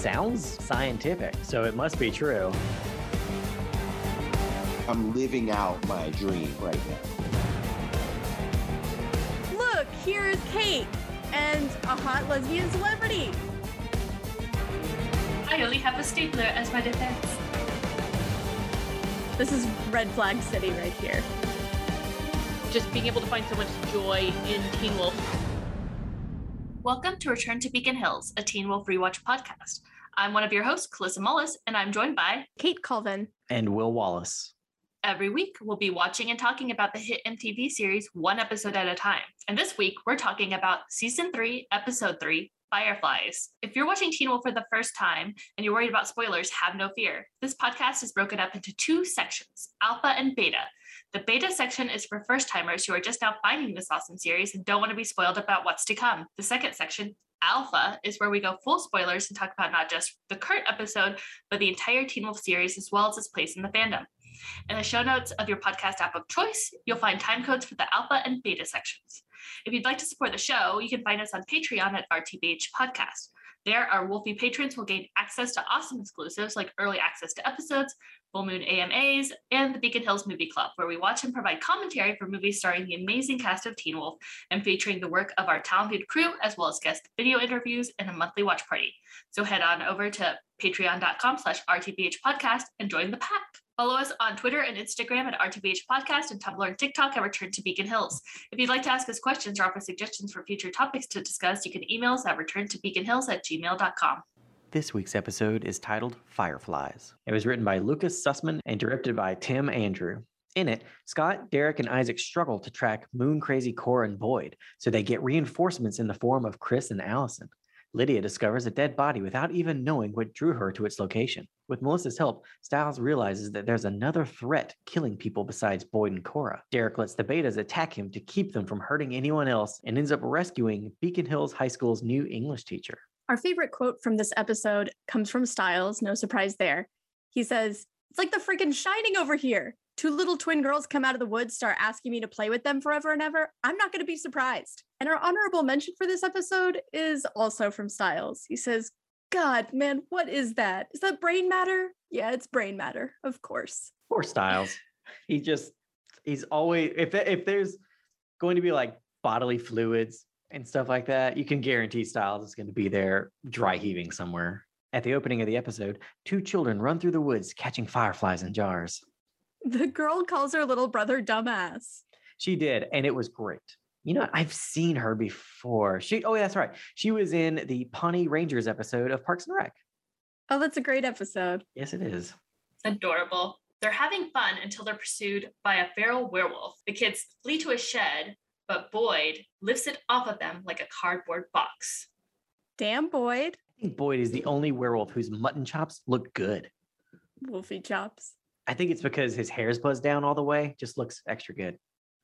sounds scientific, so it must be true. I'm living out my dream right now. Look, here's Kate and a hot lesbian celebrity. I only have a stapler as my defense. This is red flag city right here. Just being able to find so much joy in Teen Wolf. Welcome to Return to Beacon Hills, a Teen Wolf Rewatch podcast. I'm one of your hosts, Calissa Mullis, and I'm joined by Kate Colvin. And Will Wallace. Every week, we'll be watching and talking about the hit MTV series one episode at a time. And this week, we're talking about season three, episode three, Fireflies. If you're watching Teen Wolf for the first time and you're worried about spoilers, have no fear. This podcast is broken up into two sections Alpha and Beta. The beta section is for first timers who are just now finding this awesome series and don't want to be spoiled about what's to come. The second section, Alpha, is where we go full spoilers and talk about not just the current episode, but the entire Teen Wolf series as well as its place in the fandom. In the show notes of your podcast app of choice, you'll find time codes for the alpha and beta sections. If you'd like to support the show, you can find us on Patreon at RTBH Podcast. There, our Wolfie patrons will gain access to awesome exclusives like early access to episodes, Full Moon AMAs, and the Beacon Hills Movie Club, where we watch and provide commentary for movies starring the amazing cast of Teen Wolf and featuring the work of our talented crew, as well as guest video interviews and a monthly watch party. So head on over to patreon.com slash RTBH podcast and join the pack. Follow us on Twitter and Instagram at RTBH Podcast and Tumblr and TikTok at Return to Beacon Hills. If you'd like to ask us questions or offer suggestions for future topics to discuss, you can email us at return to returntobeaconhills at gmail.com. This week's episode is titled Fireflies. It was written by Lucas Sussman and directed by Tim Andrew. In it, Scott, Derek, and Isaac struggle to track Moon Crazy Cora and Boyd, so they get reinforcements in the form of Chris and Allison. Lydia discovers a dead body without even knowing what drew her to its location. With Melissa's help, Stiles realizes that there's another threat killing people besides Boyd and Cora. Derek lets the betas attack him to keep them from hurting anyone else and ends up rescuing Beacon Hills High School's new English teacher. Our favorite quote from this episode comes from Stiles, no surprise there. He says, It's like the freaking shining over here. Two little twin girls come out of the woods, start asking me to play with them forever and ever. I'm not going to be surprised. And our honorable mention for this episode is also from Stiles. He says, God, man, what is that? Is that brain matter? Yeah, it's brain matter, of course. Poor Stiles. he just, he's always, if, if there's going to be like bodily fluids and stuff like that, you can guarantee Stiles is going to be there dry heaving somewhere. At the opening of the episode, two children run through the woods catching fireflies in jars. The girl calls her little brother dumbass. She did, and it was great. You know, I've seen her before. She, oh, yeah, that's right. She was in the Pawnee Rangers episode of Parks and Rec. Oh, that's a great episode. Yes, it is. It's adorable. They're having fun until they're pursued by a feral werewolf. The kids flee to a shed, but Boyd lifts it off of them like a cardboard box. Damn, Boyd. I think Boyd is the only werewolf whose mutton chops look good. Wolfie chops. I think it's because his hair's buzzed down all the way, just looks extra good.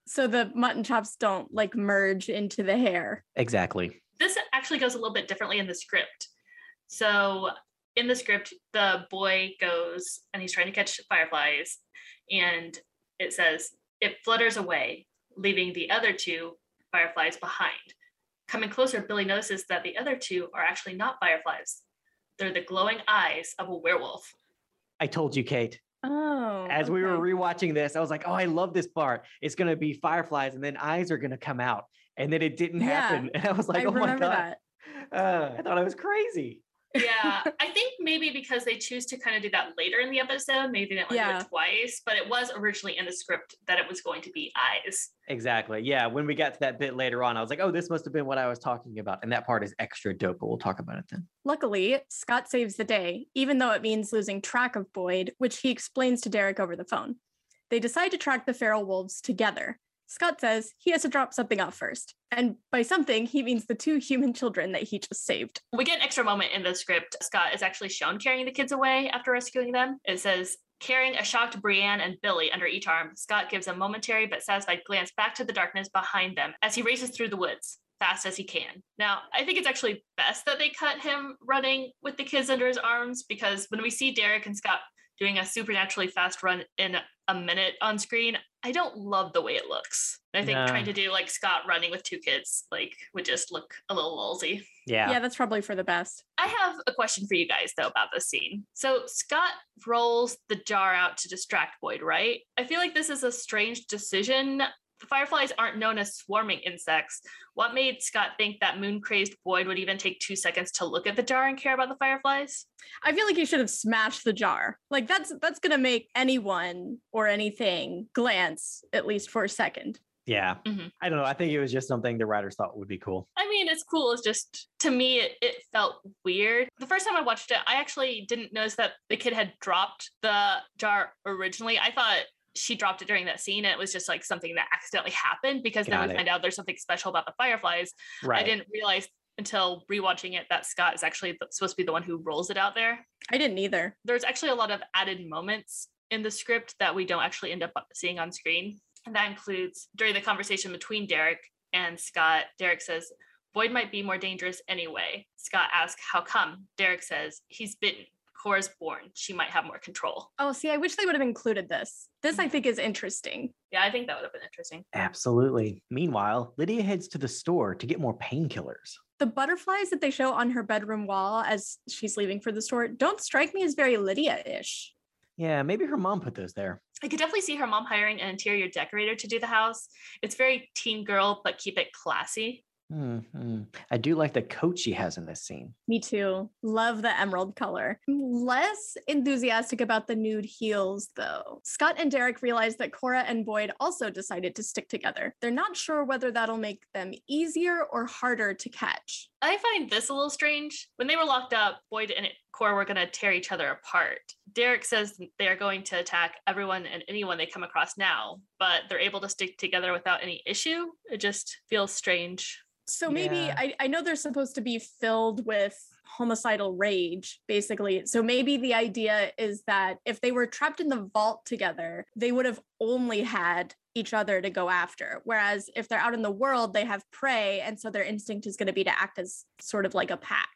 So the mutton chops don't like merge into the hair. Exactly. This actually goes a little bit differently in the script. So in the script, the boy goes and he's trying to catch fireflies, and it says it flutters away, leaving the other two fireflies behind. Coming closer, Billy notices that the other two are actually not fireflies. They're the glowing eyes of a werewolf. I told you, Kate. Oh. As we were rewatching this, I was like, oh, I love this part. It's going to be fireflies and then eyes are going to come out. And then it didn't Yeah, happen. And I was like, I oh my remember God. that. Uh, I thought I was crazy. Yeah, I think maybe because they choose to kind of do that later in the episode, maybe they didn't like do it twice, but it was originally in the script that it was going to be eyes. Exactly. Yeah. When we got to that bit later on, I was like, oh, this must have been what I was talking about. And that part is extra dope, but we'll talk about it then. Luckily, Scott saves the day, even though it means losing track of Boyd, which he explains to Derek over the phone. They decide to track the feral wolves together. Scott says he has to drop something off first. And by something, he means the two human children that he just saved. We get an extra moment in the script. Scott is actually shown carrying the kids away after rescuing them. It says, carrying a shocked Brienne and Billy under each arm, Scott gives a momentary but satisfied glance back to the darkness behind them as he races through the woods. Fast as he can. Now, I think it's actually best that they cut him running with the kids under his arms because when we see Derek and Scott doing a supernaturally fast run in a minute on screen. I don't love the way it looks. I think No. trying to do like Scott running with two kids like would just look a little lousy. Yeah. Yeah, that's probably for the best. I have a question for you guys though about this scene. So Scott rolls the jar out to distract Boyd, right? I feel like this is a strange decision. The fireflies aren't known as swarming insects. What made Scott think that moon crazed Boyd would even take two seconds to look at the jar and care about the fireflies? I feel like he should have smashed the jar. Like that's that's gonna make anyone or anything glance at least for a second. Yeah. Mhm. I don't know. I think it was just something the writers thought would be cool. I mean, it's cool. It's just to me, it, it felt weird. The first time I watched it, I actually didn't notice that the kid had dropped the jar originally. I thought she dropped it during that scene, and it was just like something that accidentally happened because then we it. find out there's something special about the fireflies. Right. I didn't realize until rewatching it that Scott is actually th- supposed to be the one who rolls it out there. I didn't either. There's actually a lot of added moments in the script that we don't actually end up seeing on screen. And that includes during the conversation between Derek and Scott, Derek says, Boyd might be more dangerous anyway. Scott asks, How come? Derek says, He's bitten. Cora's born. She might have more control. Oh, see, I wish they would have included this. This I mm. think is interesting. Yeah, I think that would have been interesting. Absolutely. Meanwhile, Lydia heads to the store to get more painkillers. The butterflies that they show on her bedroom wall as she's leaving for the store don't strike me as very Lydia-ish. Yeah, maybe her mom put those there. I could definitely see her mom hiring an interior decorator to do the house. It's very teen girl, but keep it classy. Hmm, hmm. I do like the coat she has in this scene. Me too. Love the emerald color. I'm Less enthusiastic about the nude heels, though. Scott and Derek realize that Cora and Boyd also decided to stick together. They're not sure whether that'll make them easier or harder to catch. I find this a little strange. When they were locked up, Boyd and Cora were going to tear each other apart. Derek says they are going to attack everyone and anyone they come across now, but they're able to stick together without any issue. It just feels strange. So maybe Yeah. I, I know they're supposed to be filled with homicidal rage, basically. So maybe the idea is that if they were trapped in the vault together, they would have only had each other to go after. Whereas if they're out in the world, they have prey. And so their instinct is going to be to act as sort of like a pack.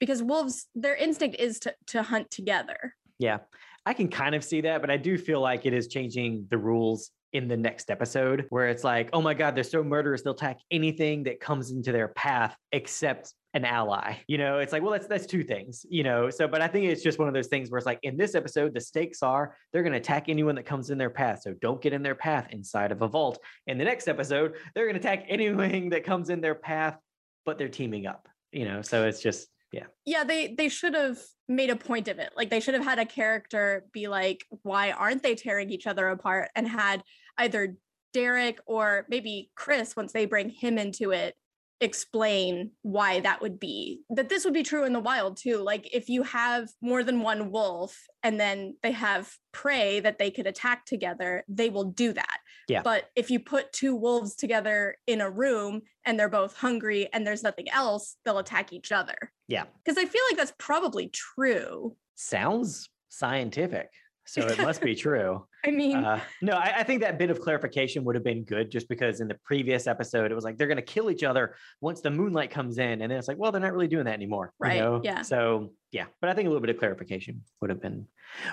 Because wolves, their instinct is to, to hunt together. Yeah, I can kind of see that, but I do feel like it is changing the rules in the next episode where it's like, oh my God, they're so murderous, they'll attack anything that comes into their path except an ally. You know, it's like, well, that's that's two things, you know. So, but I think it's just one of those things where it's like in this episode, the stakes are they're gonna attack anyone that comes in their path. So don't get in their path inside of a vault. In the next episode, they're gonna attack anything that comes in their path, but they're teaming up, you know. So it's just yeah. yeah they they should have made a point of it like they should have had a character be like why aren't they tearing each other apart and had either derek or maybe chris once they bring him into it explain why that would be that this would be true in the wild too like if you have more than one wolf and then they have prey that they could attack together they will do that Yeah. but if you put two wolves together in a room and they're both hungry and there's nothing else they'll attack each other Yeah. because I feel like that's probably true. Sounds scientific. So it must be true. I mean, Uh, no, I, I think that bit of clarification would have been good just because in the previous episode, it was like they're going to kill each other once the moonlight comes in. And then it's like, well, they're not really doing that anymore. you Right, know? yeah. So, yeah. But I think a little bit of clarification would have been,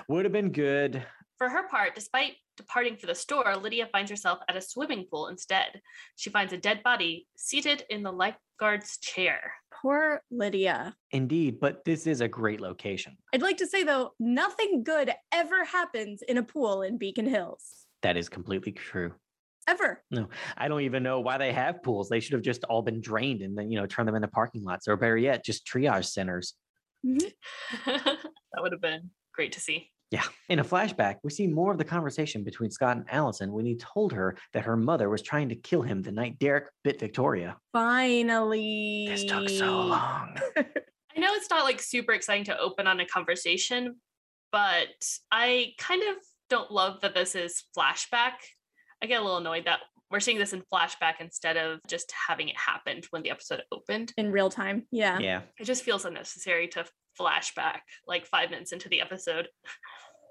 would have been good. For her part, despite departing for the store, Lydia finds herself at a swimming pool instead. She finds a dead body seated in the lifeguard's chair. poor Lydia. Indeed. But this is a great location. I'd like to say though, nothing good ever happens in a pool in Beacon Hills. That is completely true. Ever. No, I don't even know why they have pools. They should have just all been drained and then, you know, turn them into parking lots or better yet, just triage centers. Mm-hmm. that would have been great to see. Yeah. In a flashback, we see more of the conversation between Scott and Allison when he told her that her mother was trying to kill him the night Derek bit Victoria. Finally. This took so long. I know it's not like super exciting to open on a conversation, but I kind of don't love that this is flashback. I get a little annoyed that we're seeing this in flashback instead of just having it happened when the episode opened. In real time. Yeah. Yeah. It just feels unnecessary to flashback like five minutes into the episode.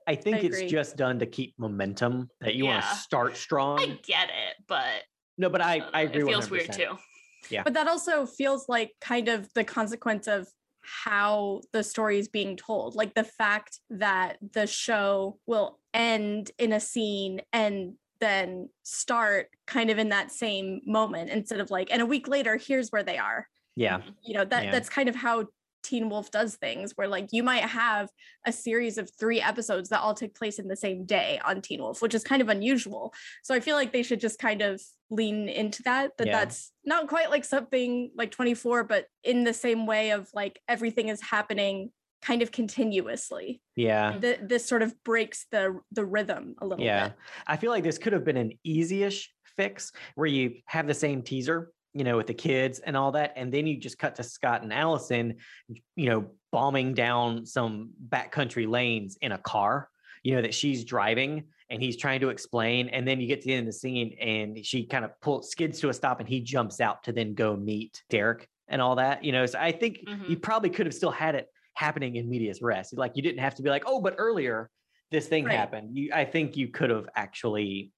I think it's agree. just done to keep momentum that you want to start strong. I get it, but no, but I, don't I agree. it feels weird 100%. too. Yeah. But that also feels like kind of the consequence of how the story is being told. Like the fact that the show will end in a scene and then start kind of in that same moment instead of like and a week later here's where they are Yeah. you know that Yeah. that's kind of how teen wolf does things where like you might have a series of three episodes that all take place in the same day on teen wolf which is kind of unusual so i feel like they should just kind of lean into that that Yeah. that's not quite like something like 24 but in the same way of like everything is happening kind of continuously Yeah. Th- this sort of breaks the the rhythm a little Yeah. bit I feel like this could have been an easy-ish fix where you have the same teaser, you know, with the kids and all that, and then you just cut to Scott and Allison, you know, bombing down some backcountry lanes in a car, you know, that she's driving and he's trying to explain. And then you get to the end of the scene and she kind of pulls skids to a stop and he jumps out to then go meet Derek and all that, you know. So I think mm-hmm. you probably could have still had it happening in medias res. Like you didn't have to be like, oh, but earlier this thing Right. happened. You, I think you could have actually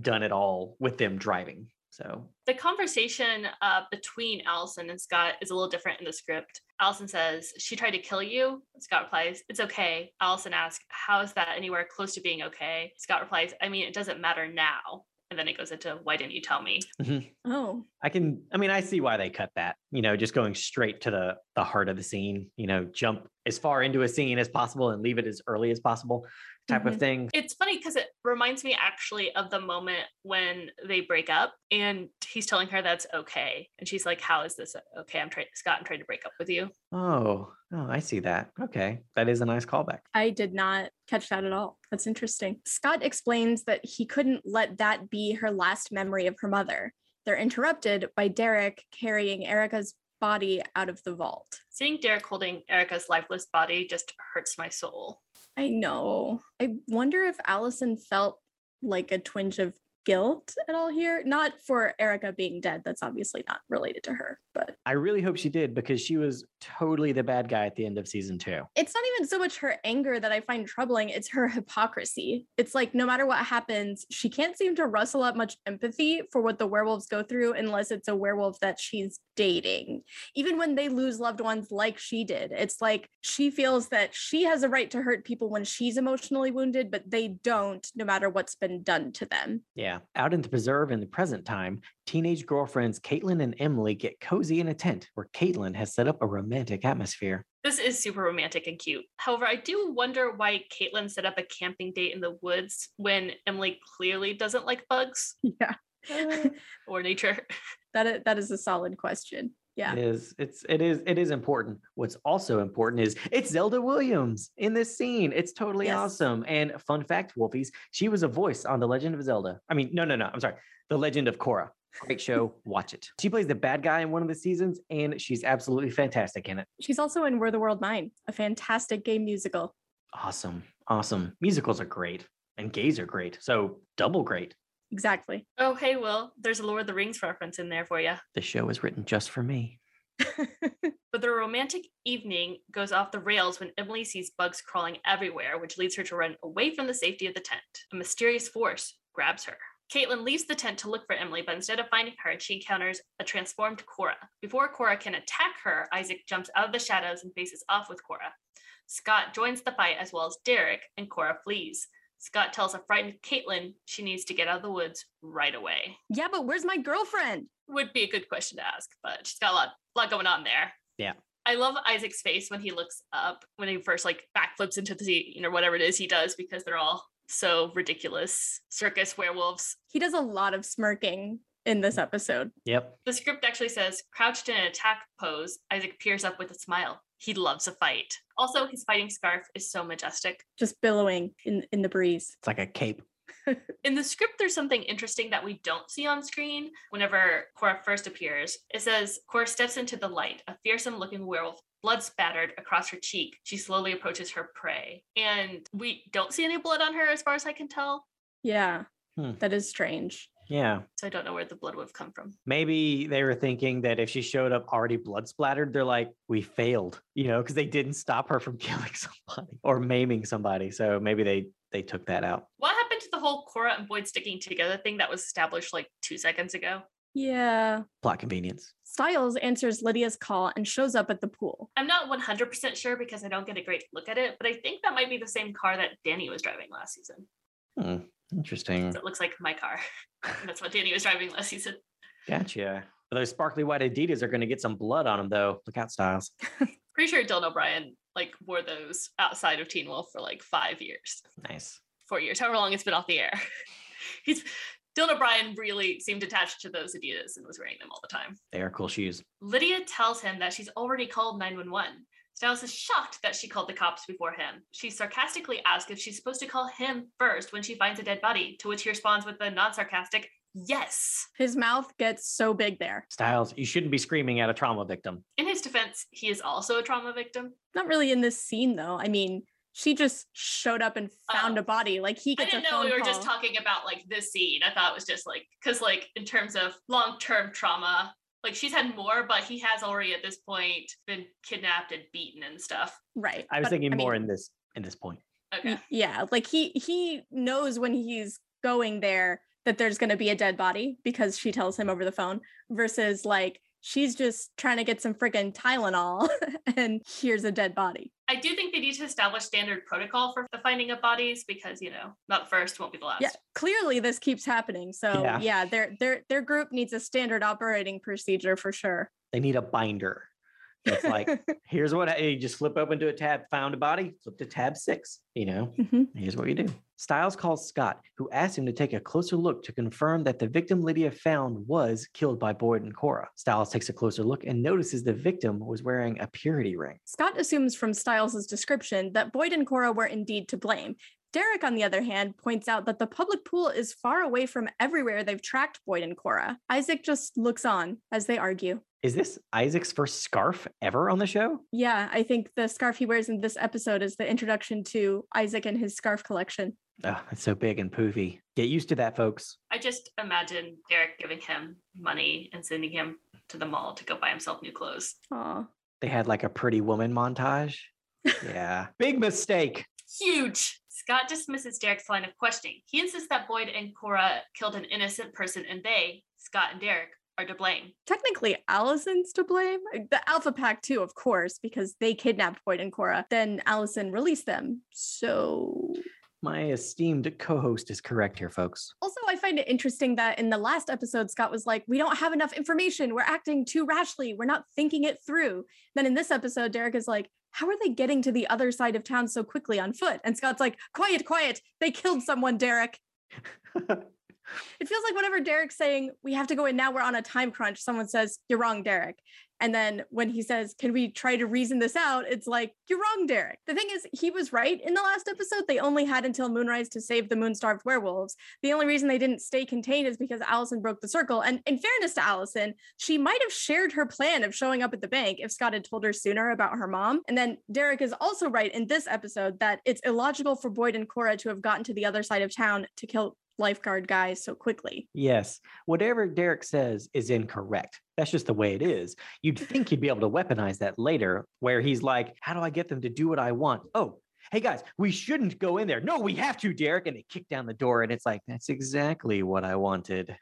done it all with them driving. So The conversation uh, between Allison and Scott is a little different in the script. Allison says, She tried to kill you. Scott replies, It's okay. Allison asks, How is that anywhere close to being okay? Scott replies, I mean, it doesn't matter now. And then it goes into, Why didn't you tell me? Mm-hmm. oh I can, I mean, I see why they cut that. You know, just going straight to the the heart of the scene. You know, jump as far into a scene as possible and leave it as early as possible, type of Mhm. thing. It's funny because it reminds me actually of the moment when they break up and he's telling her that's okay. And she's like, How is this okay? I'm trying, Scott, I'm trying to break up with you. Oh, oh, I see that. Okay, that is a nice callback. I did not catch that at all. That's interesting. Scott explains that he couldn't let that be her last memory of her mother. They're interrupted by Derek carrying Erica's body out of the vault. Seeing Derek holding Erica's lifeless body just hurts my soul. I know. I wonder if Allison felt like a twinge of guilt at all here. Not for Erica being dead. That's obviously not related to her, but I really hope she did because she was totally the bad guy at the end of season two. it's not even so much her anger that I find troubling, it's her hypocrisy. It's like no matter what happens, she can't seem to rustle up much empathy for what the werewolves go through unless it's a werewolf that she's dating. Even when they lose loved ones like she did, it's like she feels that she has a right to hurt people when she's emotionally wounded, but they don't, no matter what's been done to them. Yeah. Out in the preserve in the present time, teenage girlfriends Caitlin and Emily get cozy in a tent where Caitlin has set up a romantic atmosphere. This is super romantic and cute. However, I do wonder why Caitlin set up a camping date in the woods when Emily clearly doesn't like bugs Yeah. or nature. That is, that is a solid question. Yeah. It is it's it is it is important. What's also important is it's Zelda Williams in this scene. It's totally Yes. awesome. And fun fact, Wolfies, she was a voice on The Legend of Zelda. I mean, no, no, no. I'm sorry. The Legend of Korra. Great show. Watch it. She plays the bad guy in one of the seasons, and she's absolutely fantastic in it. She's also in Were the World Mine a fantastic game musical. Awesome. Awesome. Musicals are great. And gays are great. So double great. Exactly. Oh, hey, Will, there's a Lord of the Rings reference in there for you. The show was written just for me. But the romantic evening goes off the rails when Emily sees bugs crawling everywhere, which leads her to run away from the safety of the tent. A mysterious force grabs her. Caitlin leaves the tent to look for Emily, but instead of finding her, she encounters a transformed Cora. Before Cora can attack her, Isaac jumps out of the shadows and faces off with Cora. Scott joins the fight as well as Derek, and Cora flees. Scott tells a frightened Caitlin she needs to get out of the woods right away. yeah, but where's my girlfriend? Would be a good question to ask, but she's got a lot, lot going on there. Yeah. I love Isaac's face when he looks up when he first like backflips into the sea, you know, whatever it is he does because they're all so ridiculous circus werewolves. He does a lot of smirking in this episode. Yep. The script actually says, crouched in an attack pose, Isaac peers up with a smile. He loves a fight. Also, his fighting scarf is so majestic. just billowing in, in the breeze. It's like a cape. In the script, there's something interesting that we don't see on screen whenever Cora first appears. It says, Cora steps into the light, a fearsome looking werewolf, blood spattered across her cheek. She slowly approaches her prey. And we don't see any blood on her as far as I can tell. Yeah, Hmm. that is strange. Yeah. So I don't know where the blood would have come from. Maybe they were thinking that if she showed up already blood splattered, they're like, we failed, you know, because they didn't stop her from killing somebody or maiming somebody. So maybe they they took that out. What happened to the whole Cora and Boyd sticking together thing that was established like two seconds ago? Yeah. Plot convenience. Stiles answers Lydia's call and shows up at the pool. I'm not 100% sure because I don't get a great look at it, but I think that might be the same car that Danny was driving last season. Hmm, interesting. So it looks like my car. That's what Danny was driving last season. Gotcha. Those sparkly white Adidas are going to get some blood on them, though. Look out, Stiles. Pretty sure Dylan O'Brien like wore those outside of Teen Wolf for like five years, Nice. four years, however long it's been off the air. He's Dylan O'Brien really seemed attached to those Adidas and was wearing them all the time. They are cool shoes. Lydia tells him that she's already called 911. Stiles is shocked that she called the cops before him. She sarcastically asks if she's supposed to call him first when she finds a dead body, to which he responds with a non sarcastic, yes. His mouth gets so big there. Stiles, you shouldn't be screaming at a trauma victim. In his defense, he is also a trauma victim. Not really in this scene though. I mean, she just showed up and found Oh. a body. Like he gets a didn't know phone we were call. just talking about like this scene. I thought it was just like because like in terms of long term trauma, like she's had more, but he has already at this point been kidnapped and beaten and stuff. right. I was but, thinking more mean, in this in this point. Okay. Yeah, like he he knows when he's going there that there's going to be a dead body because she tells him over the phone versus like she's just trying to get some freaking Tylenol and here's a dead body. I do think they need to establish standard protocol for the finding of bodies because you know not the first won't be the last. Yeah, clearly this keeps happening. So Yeah. yeah, their their their group needs a standard operating procedure for sure. They need a binder. It's like, here's what I, you just flip open to a tab, found a body, flip to tab six. You know, Mhm. here's what you do. Stiles calls Scott, who asks him to take a closer look to confirm that the victim Lydia found was killed by Boyd and Cora. Stiles takes a closer look and notices the victim was wearing a purity ring. Scott assumes from Stiles' description that Boyd and Cora were indeed to blame. Derek, on the other hand, points out that the public pool is far away from everywhere they've tracked Boyd and Cora. Isaac just looks on as they argue. Is this Isaac's first scarf ever on the show? Yeah, I think the scarf he wears in this episode is the introduction to Isaac and his scarf collection. Oh, it's so big and poofy. Get used to that, folks. I just imagine Derek giving him money and sending him to the mall to go buy himself new clothes. Aw. They had like a pretty woman montage. Yeah. Big mistake. Huge. Scott dismisses Derek's line of questioning. He insists that Boyd and Cora killed an innocent person and they, Scott and Derek, are to blame. Technically, Allison's to blame. Uh, The Alpha Pack, too, of course, because they kidnapped Boyd and Cora. Then Allison released them. So My esteemed co host is correct here, folks. Also, I find it interesting that in the last episode, Scott was like, We don't have enough information. We're acting too rashly. We're not thinking it through. Then in this episode, Derek is like, How are they getting to the other side of town so quickly on foot? And Scott's like, Quiet, quiet. They killed someone, Derek. It feels like whenever Derek's saying, We have to go in now, we're on a time crunch, someone says, You're wrong, Derek. And then when he says, Can we try to reason this out? It's like, You're wrong, Derek. The thing is, he was right in the last episode. They only had until moonrise to save the moon starved werewolves. The only reason they didn't stay contained is because Allison broke the circle. And in fairness to Allison, she might have shared her plan of showing up at the bank if Scott had told her sooner about her mom. And then Derek is also right in this episode that it's illogical for Boyd and Cora to have gotten to the other side of town to kill lifeguard guys so quickly. Yes, whatever Derek says is incorrect. That's just the way it is. You'd think he'd be able to weaponize that later, where he's like, How do I get them to do what I want? Oh, hey guys, we shouldn't go in there. No, we have to, Derek. And they kick down the door, and it's like, That's exactly what I wanted.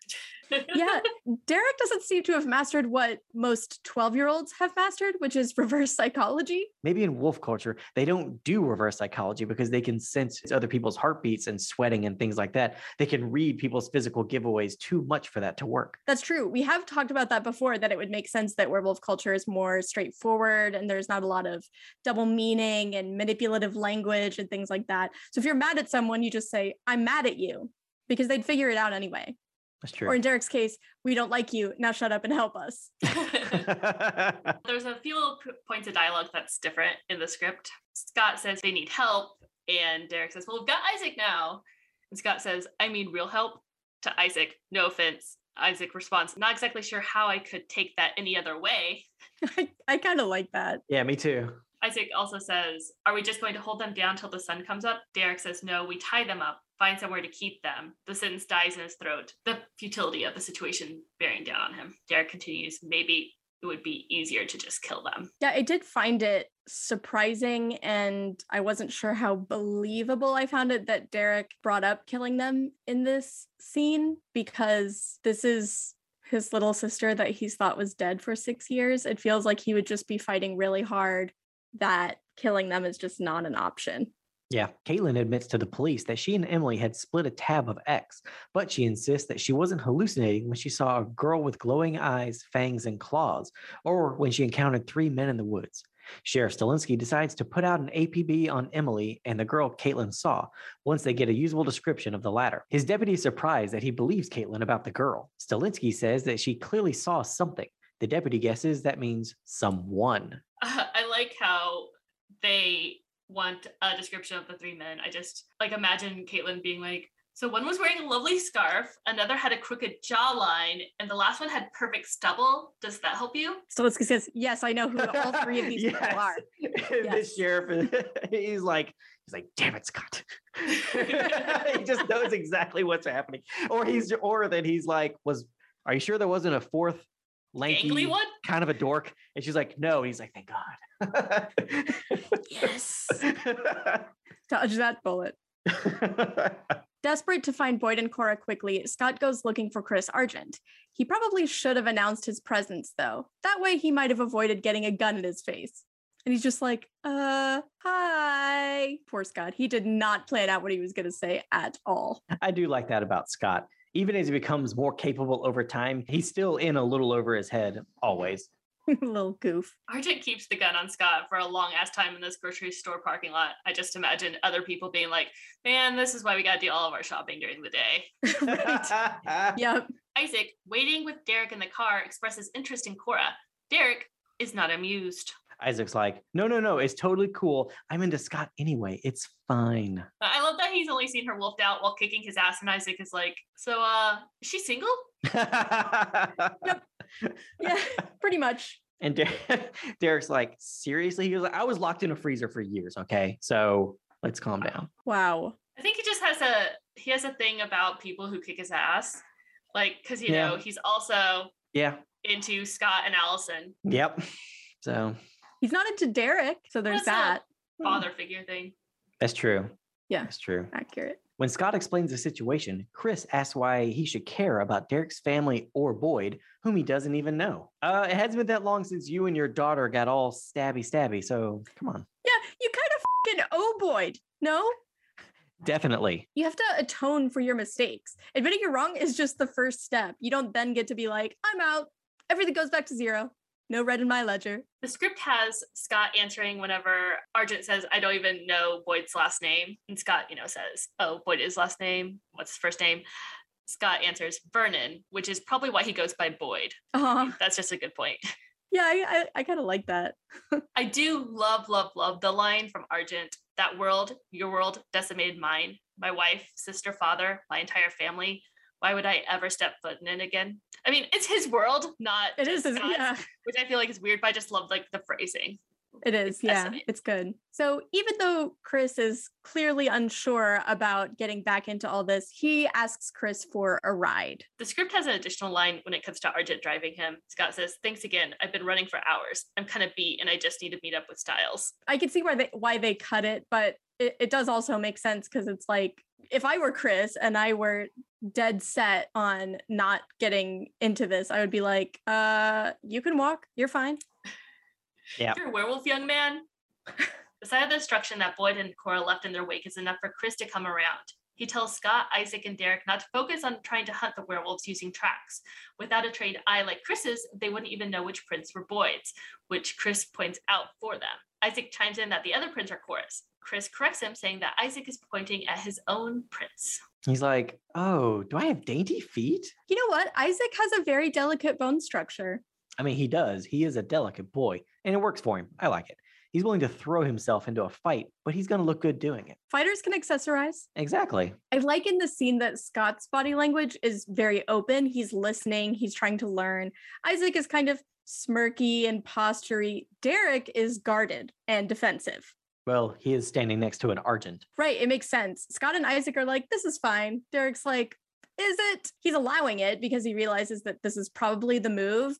Yeah, Derek doesn't seem to have mastered what most 12 year olds have mastered, which is reverse psychology. Maybe in wolf culture, they don't do reverse psychology because they can sense other people's heartbeats and sweating and things like that. They can read people's physical giveaways too much for that to work. That's true. We have talked about that before that it would make sense that werewolf culture is more straightforward and there's not a lot of double meaning and manipulative language and things like that. So if you're mad at someone, you just say, I'm mad at you because they'd figure it out anyway. That's true. Or in Derek's case, we don't like you. Now shut up and help us. There's a few little p- points of dialogue that's different in the script. Scott says they need help, and Derek says, Well, we've got Isaac now. And Scott says, I mean real help to Isaac. No offense. Isaac responds, Not exactly sure how I could take that any other way. I, I kind of like that. yeah, me too. Isaac also says, Are we just going to hold them down till the sun comes up? Derek says, No, we tie them up, find somewhere to keep them. The sentence dies in his throat. The futility of the situation bearing down on him. Derek continues, Maybe it would be easier to just kill them. Yeah, I did find it surprising and I wasn't sure how believable I found it that Derek brought up killing them in this scene because this is his little sister that he's thought was dead for six years, it feels like he would just be fighting really hard that killing them is just not an option. Yeah, Caitlin admits to the police that she and Emily had split a tab of X, but she insists that she wasn't hallucinating when she saw a girl with glowing eyes, fangs, and claws, or when she encountered three men in the woods. Sheriff Stilinski decides to put out an APB on Emily and the girl Caitlin saw once they get a usable description of the latter. His deputy is surprised that he believes Caitlin about the girl. Stilinski says that she clearly saw something. The deputy guesses that means someone. Uh, I like how they want a description of the three men. I just like imagine Caitlin being like, so one was wearing a lovely scarf, another had a crooked jawline, and the last one had perfect stubble. Does that help you? Stilinski says, Yes, I know who all three of these people Yes. are. the Yes. sheriff is- he's like he's like damn it scott he just knows exactly what's happening or he's or that he's like was are you sure there wasn't a fourth lanky Angly one? kind of a dork and she's like no and he's like thank god Yes. Dodge that bullet. Desperate to find Boyd and Cora quickly, Scott goes looking for Chris Argent. He probably should have announced his presence, though. That way he might have avoided getting a gun in his face. And he's just like, uh, hi. Poor Scott. He did not plan out what he was going to say at all. i do like that about scott even as he becomes more capable over time he's still in a little over his head always Little goof. Argent keeps the gun on Scott for a long ass time in this grocery store parking lot. I just imagine other people being like, man, this is why we got to do all of our shopping during the day. right. Yep. Isaac, waiting with Derek in the car, expresses interest in Cora. Derek is not amused. Isaac's like no no no it's totally cool i'm into scott anyway it's fine I love that he's only seen her wolfed out while kicking his ass, and Isaac is like, so, uh, is she single? yep. Yeah, pretty much. And Der- Derek's like, seriously? He was like, I was locked in a freezer for years. Okay. So let's calm down. Wow. I think he just has a he has a thing about people who kick his ass, like because you Yeah. know he's also Yeah. into Scott and Allison, Yep. So He's not into Derek, so there's That's not- that. father figure thing. that's true. Yeah. That's true. Accurate. When Scott explains the situation, Chris asks why he should care about Derek's family or Boyd, whom he doesn't even know. Uh, it hasn't been that long since you and your daughter got all stabby stabby. So come on. Yeah, you kind of fucking oh Boyd. No? Definitely. You have to atone for your mistakes. Admitting you're wrong is just the first step. You don't then get to be like, I'm out. Everything goes back to zero. No red in my ledger. The script has Scott answering whenever Argent says, I don't even know Boyd's last name. And Scott, you know, says, Oh, Boyd is last name. What's his first name? Scott answers Vernon, which is probably why he goes by Boyd. Uh, That's just a good point. yeah, I, I, I kind of like that. I do love, love, love the line from Argent that world, your world, decimated mine, my wife, sister, father, my entire family. Why would I ever step foot in it again? I mean, it's his world, not It is, just is- Scott's, yeah, which I feel like is weird, but I just love like the phrasing. it is. Yeah, fascinating. it's good. So even though Chris is clearly unsure about getting back into all this, he asks Chris for a ride. The script has an additional line when it comes to Argent driving him. Scott says, Thanks again. I've been running for hours. I'm kind of beat and I just need to meet up with Stiles. I can see why they why they cut it, but it, it does also make sense because it's like if I were Chris and I were dead set on not getting into this, I would be like, uh, you can walk, you're fine. Yeah. You're a werewolf, young man. the sight of the destruction that Boyd and Cora left in their wake is enough for Chris to come around. He tells Scott, Isaac, and Derek not to focus on trying to hunt the werewolves using tracks. Without a trained eye like Chris's, they wouldn't even know which prints were Boyd's, which Chris points out for them. Isaac chimes in that the other prints are Cora's. Chris corrects him, saying that Isaac is pointing at his own prints. He's like, oh, do I have dainty feet? You know what? Isaac has a very delicate bone structure. I mean, he does. He is a delicate boy, and it works for him. I like it. He's willing to throw himself into a fight, but he's going to look good doing it. Fighters can accessorize. Exactly. I like in the scene that Scott's body language is very open. He's listening, he's trying to learn. Isaac is kind of smirky and postury. Derek is guarded and defensive. Well, he is standing next to an Argent. Right, it makes sense. Scott and Isaac are like, this is fine. Derek's like, is it? He's allowing it because he realizes that this is probably the move.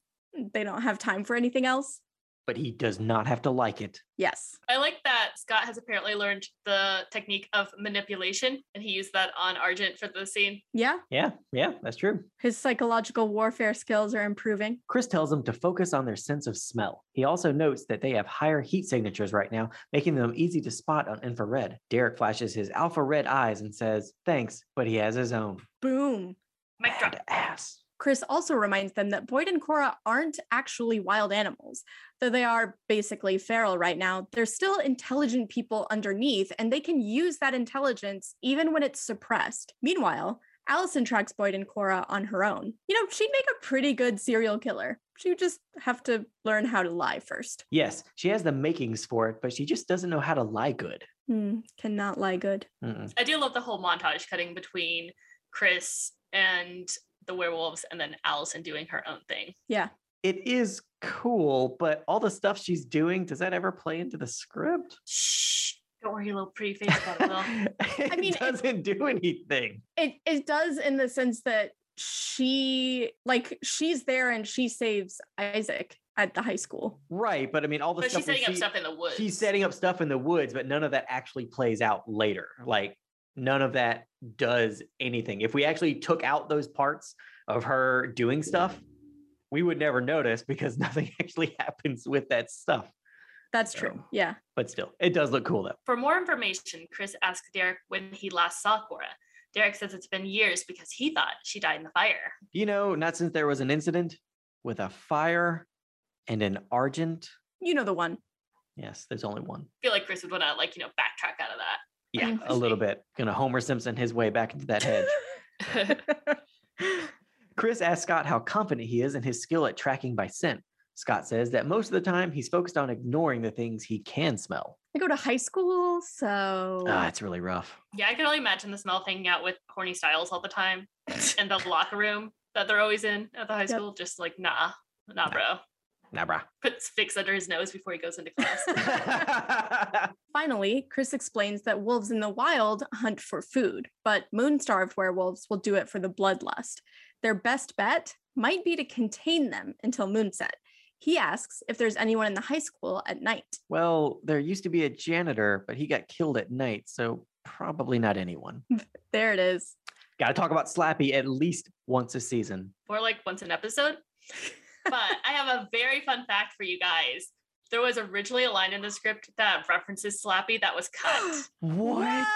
They don't have time for anything else. But he does not have to like it. Yes. I like that Scott has apparently learned the technique of manipulation, and he used that on Argent for the scene. Yeah. Yeah, yeah, that's true. His psychological warfare skills are improving. Chris tells them to focus on their sense of smell. He also notes that they have higher heat signatures right now, making them easy to spot on infrared. Derek flashes his alpha red eyes and says, Thanks, but he has his own. Boom. Mic drop. Badass. Chris also reminds them that Boyd and Cora aren't actually wild animals. Though they are basically feral right now, they're still intelligent people underneath, and they can use that intelligence even when it's suppressed. Meanwhile, Allison tracks Boyd and Cora on her own. You know, she'd make a pretty good serial killer. She would just have to learn how to lie first. Yes, she has the makings for it, but she just doesn't know how to lie good. Hmm, cannot lie good. Mm-mm. I do love the whole montage cutting between Chris and the werewolves and then Allison doing her own thing. Yeah. It is cool, but all the stuff she's doing, does that ever play into the script? Shh. Don't worry, little pretty face about it, Will. it mean, it- doesn't do anything. It it does in the sense that she like she's there and she saves Isaac at the high school. Right, but I mean, all the But stuff she's we setting up see- stuff in the woods. she's setting up stuff in the woods, but none of that actually plays out later. Like none of that does anything. If we actually took out those parts of her doing stuff, we would never notice because nothing actually happens with that stuff. That's true. Yeah. But still, it does look cool though. For more information, Chris asked Derek when he last saw Cora. Derek says it's been years because he thought she died in the fire. You know, not since there was an incident with a fire and an argent. You know the one. Yes, there's only one. I feel like Chris would want to like, you know, backtrack out of Yeah, a little bit. Gonna Homer Simpson his way back into that hedge. Chris asks Scott how confident he is in his skill at tracking by scent. Scott says that most of the time he's focused on ignoring the things he can smell. I go to high school, so Ah, it's really rough. yeah, I can only imagine the smell of hanging out with horny Stiles all the time and the locker room that they're always in at the high Yep. school. Just like, nah, nah, bro. Nah, brah. Puts Vicks under his nose before he goes into class. finally, Chris explains that wolves in the wild hunt for food, but moon-starved werewolves will do it for the bloodlust. Their best bet might be to contain them until moonset. He asks if there's anyone in the high school at night. well, there used to be a janitor, but he got killed at night, so probably not anyone. There it is. Got to talk about Slappy at least once a season. More like once an episode. But I have a very fun fact for you guys. There was originally a line in the script that references Slappy that was cut. What?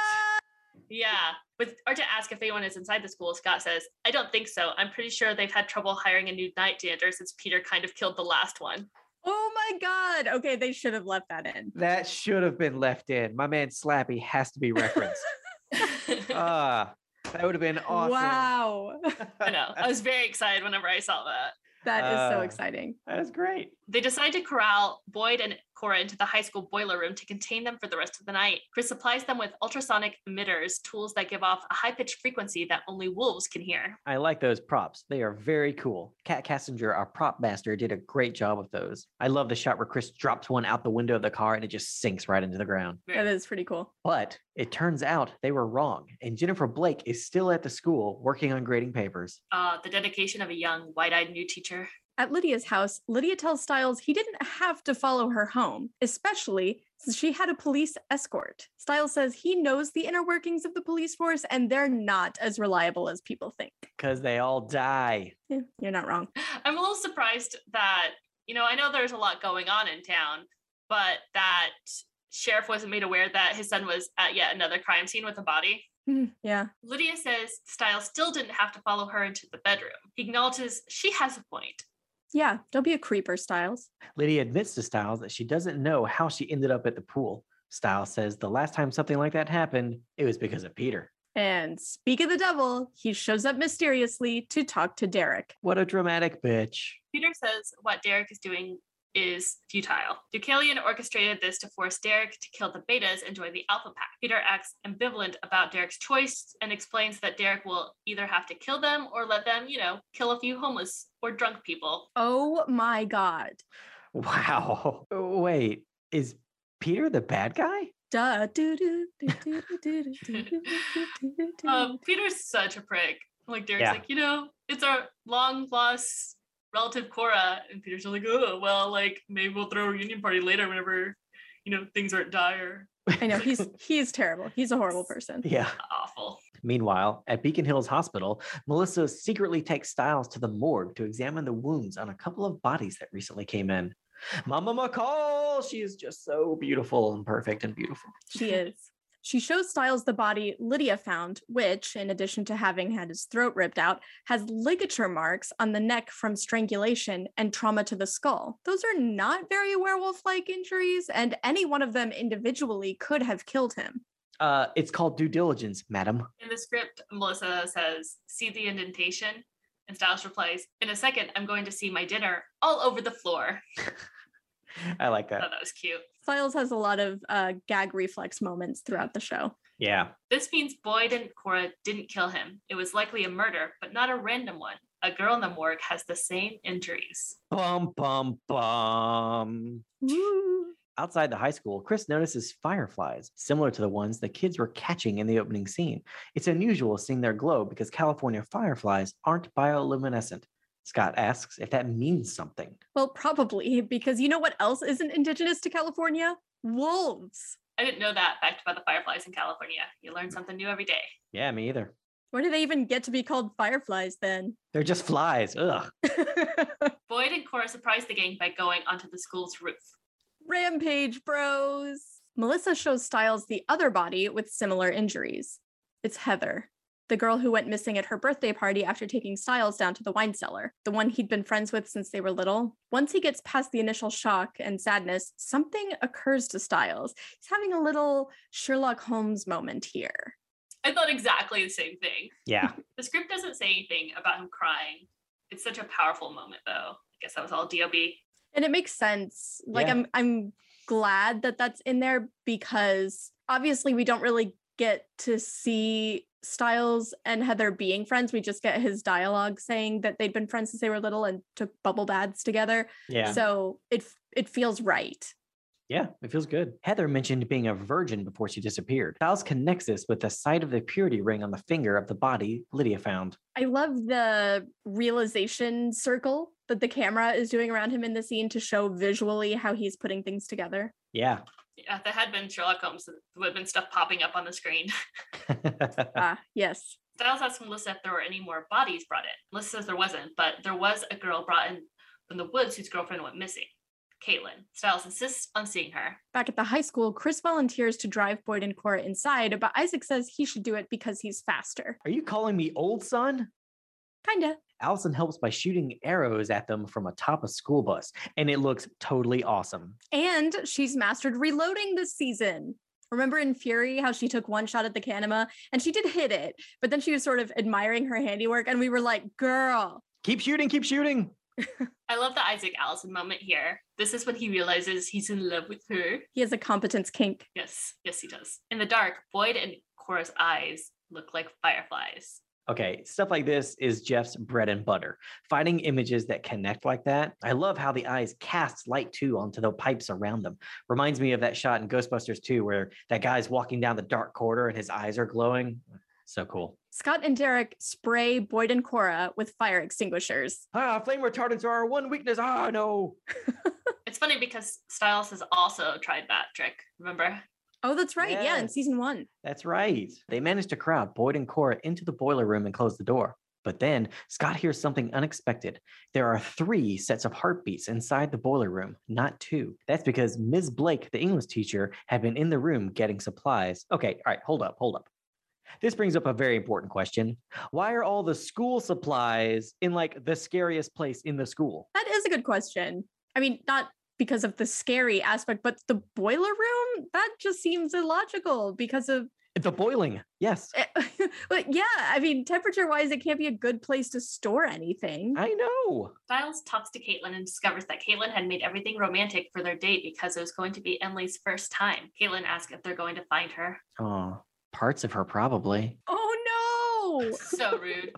Yeah. With Argent ask if anyone is inside the school, Scott says, I don't think so. I'm pretty sure they've had trouble hiring a new night janitor since Peter kind of killed the last one. Oh my god. Okay, they should have left that in. That should have been left in. My man Slappy has to be referenced. Ah, that would have been awesome. Wow. I know. I was very excited whenever I saw that. That is so Uh, exciting. That's great. They decide to corral Boyd and Cora into the high school boiler room to contain them for the rest of the night. Chris supplies them with ultrasonic emitters, tools that give off a high pitched frequency that only wolves can hear. I like those props. They are very cool. Kat Cassinger, our prop master, did a great job with those. I love the shot where Chris drops one out the window of the car and it just sinks right into the ground. That is pretty cool. But it turns out they were wrong, and Jennifer Blake is still at the school working on grading papers. Uh, the dedication of a young, wide eyed new teacher. At Lydia's house, Lydia tells Stiles he didn't have to follow her home, especially since she had a police escort. Stiles says he knows the inner workings of the police force and they're not as reliable as people think. Because they all die. Yeah, you're not wrong. I'm a little surprised that, you know, I know there's a lot going on in town, but that sheriff wasn't made aware that his son was at yet another crime scene with a body. Hmm, yeah. Lydia says Stiles still didn't have to follow her into the bedroom. He acknowledges she has a point. Yeah. Don't be a creeper, Stiles. Lydia admits to Stiles that she doesn't know how she ended up at the pool. Stiles says the last time something like that happened, it was because of Peter. And speak of the devil, he shows up mysteriously to talk to Derek. What a dramatic bitch. Peter says what Derek is doing is futile. Deucalion orchestrated this to force Derek to kill the betas and join the Alpha Pack. Peter acts ambivalent about Derek's choice and explains that Derek will either have to kill them or let them, you know, kill a few homeless or drunk people. Oh my God. Wow. Wait, is Peter the bad guy? Duh. um, Peter's such a prick. Like Derek's yeah. like, you know, it's our long lost relative Cora. And Peter's like, oh, well, like maybe we'll throw a reunion party later whenever, you know, things aren't dire. I know he's he's terrible. He's a horrible person. Yeah. Awful. Meanwhile, at Beacon Hills Hospital, Melissa secretly takes Stiles to the morgue to examine the wounds on a couple of bodies that recently came in. Mama McCall, she is just so beautiful and perfect and beautiful. She is. She shows Stiles the body Lydia found, which, in addition to having had his throat ripped out, has ligature marks on the neck from strangulation and trauma to the skull. Those are not very werewolf like injuries, and any one of them individually could have killed him. Uh, it's called due diligence, madam. In the script, Melissa says, see the indentation? And Stiles replies, in a second, I'm going to see my dinner all over the floor. I like I that. thought that was cute. Files has a lot of uh, gag reflex moments throughout the show. Yeah. This means Boyd and Cora didn't kill him. It was likely a murder, but not a random one. A girl in the morgue has the same injuries. Bum, bum, bum. Woo. Outside the high school, Chris notices fireflies, similar to the ones the kids were catching in the opening scene. It's unusual seeing their glow because California fireflies aren't bioluminescent. Scott asks if that means something. Well, probably because you know what else isn't indigenous to California? Wolves. I didn't know that fact about the fireflies in California. You learn something new every day. Yeah, me either. Where do they even get to be called fireflies then? They're just flies. Ugh. Boyd and Cora surprise the gang by going onto the school's roof. Rampage bros. Melissa shows Stiles the other body with similar injuries. It's Heather, the girl who went missing at her birthday party after taking Stiles down to the wine cellar, the one he'd been friends with since they were little. Once he gets past the initial shock and sadness, something occurs to Stiles. He's having a little Sherlock Holmes moment here. I thought exactly the same thing. Yeah. The script doesn't say anything about him crying. It's such a powerful moment, though. I guess that was all DOB. and it makes sense like Yeah. i'm i'm glad that that's in there because obviously we don't really get to see stiles and heather being friends we just get his dialogue saying that they'd been friends since they were little and took bubble baths together Yeah. so it it feels right Yeah, it feels good. Heather mentioned being a virgin before she disappeared. Stiles connects this with the sight of the purity ring on the finger of the body Lydia found. i love the realization circle that the camera is doing around him in the scene to show visually how he's putting things together Yeah. Yeah, if there had been Sherlock Holmes, there would have been stuff popping up on the screen. ah yes Stiles asked Melissa if there were any more bodies brought in. Melissa says there wasn't, but there was a girl brought in from the woods whose girlfriend went missing. Caitlin. Stiles insists on seeing her. Back at the high school, Chris volunteers to drive Boyd and Cora inside, but Isaac says he should do it because he's faster. Are you calling me old son? Kinda. Allison helps by shooting arrows at them from atop a school bus, and it looks totally awesome. And she's mastered reloading this season. Remember in Fury how she took one shot at the Kanima and she did hit it, but then she was sort of admiring her handiwork, and we were like, girl. Keep shooting, keep shooting. I love the Isaac Allison moment here. This is when he realizes he's in love with her. He has a competence kink. Yes, yes, he does. In the dark, Boyd and Cora's eyes look like fireflies. Okay, stuff like this is Jeff's bread and butter. Finding images that connect like that. I love how the eyes cast light too onto the pipes around them. Reminds me of that shot in Ghostbusters 2 where that guy's walking down the dark corridor and his eyes are glowing. So cool. Scott and Derek spray Boyd and Cora with fire extinguishers. Ah, flame retardants are our one weakness. Ah, no. It's funny because Stiles has also tried that trick. Remember? Oh, that's right. Yeah, in season one. That's right. They managed to crowd Boyd and Cora into the boiler room and close the door. But then Scott hears something unexpected. There are three sets of heartbeats inside the boiler room, not two. That's because Ms. Blake, the English teacher, had been in the room getting supplies. Okay, all right, hold up, hold up. This brings up a very important question. Why are all the school supplies in like the scariest place in the school? That is a good question. I mean, not because of the scary aspect, but the boiler room, that just seems illogical because of The boiling. Yes. Eh, but yeah, I mean, temperature wise, it can't be a good place to store anything. I know. Stiles talks to Caitlin and discovers that Caitlin had made everything romantic for their date because it was going to be Emily's first time. Caitlin asks if they're going to find her. Oh, parts of her probably. Oh no. So rude.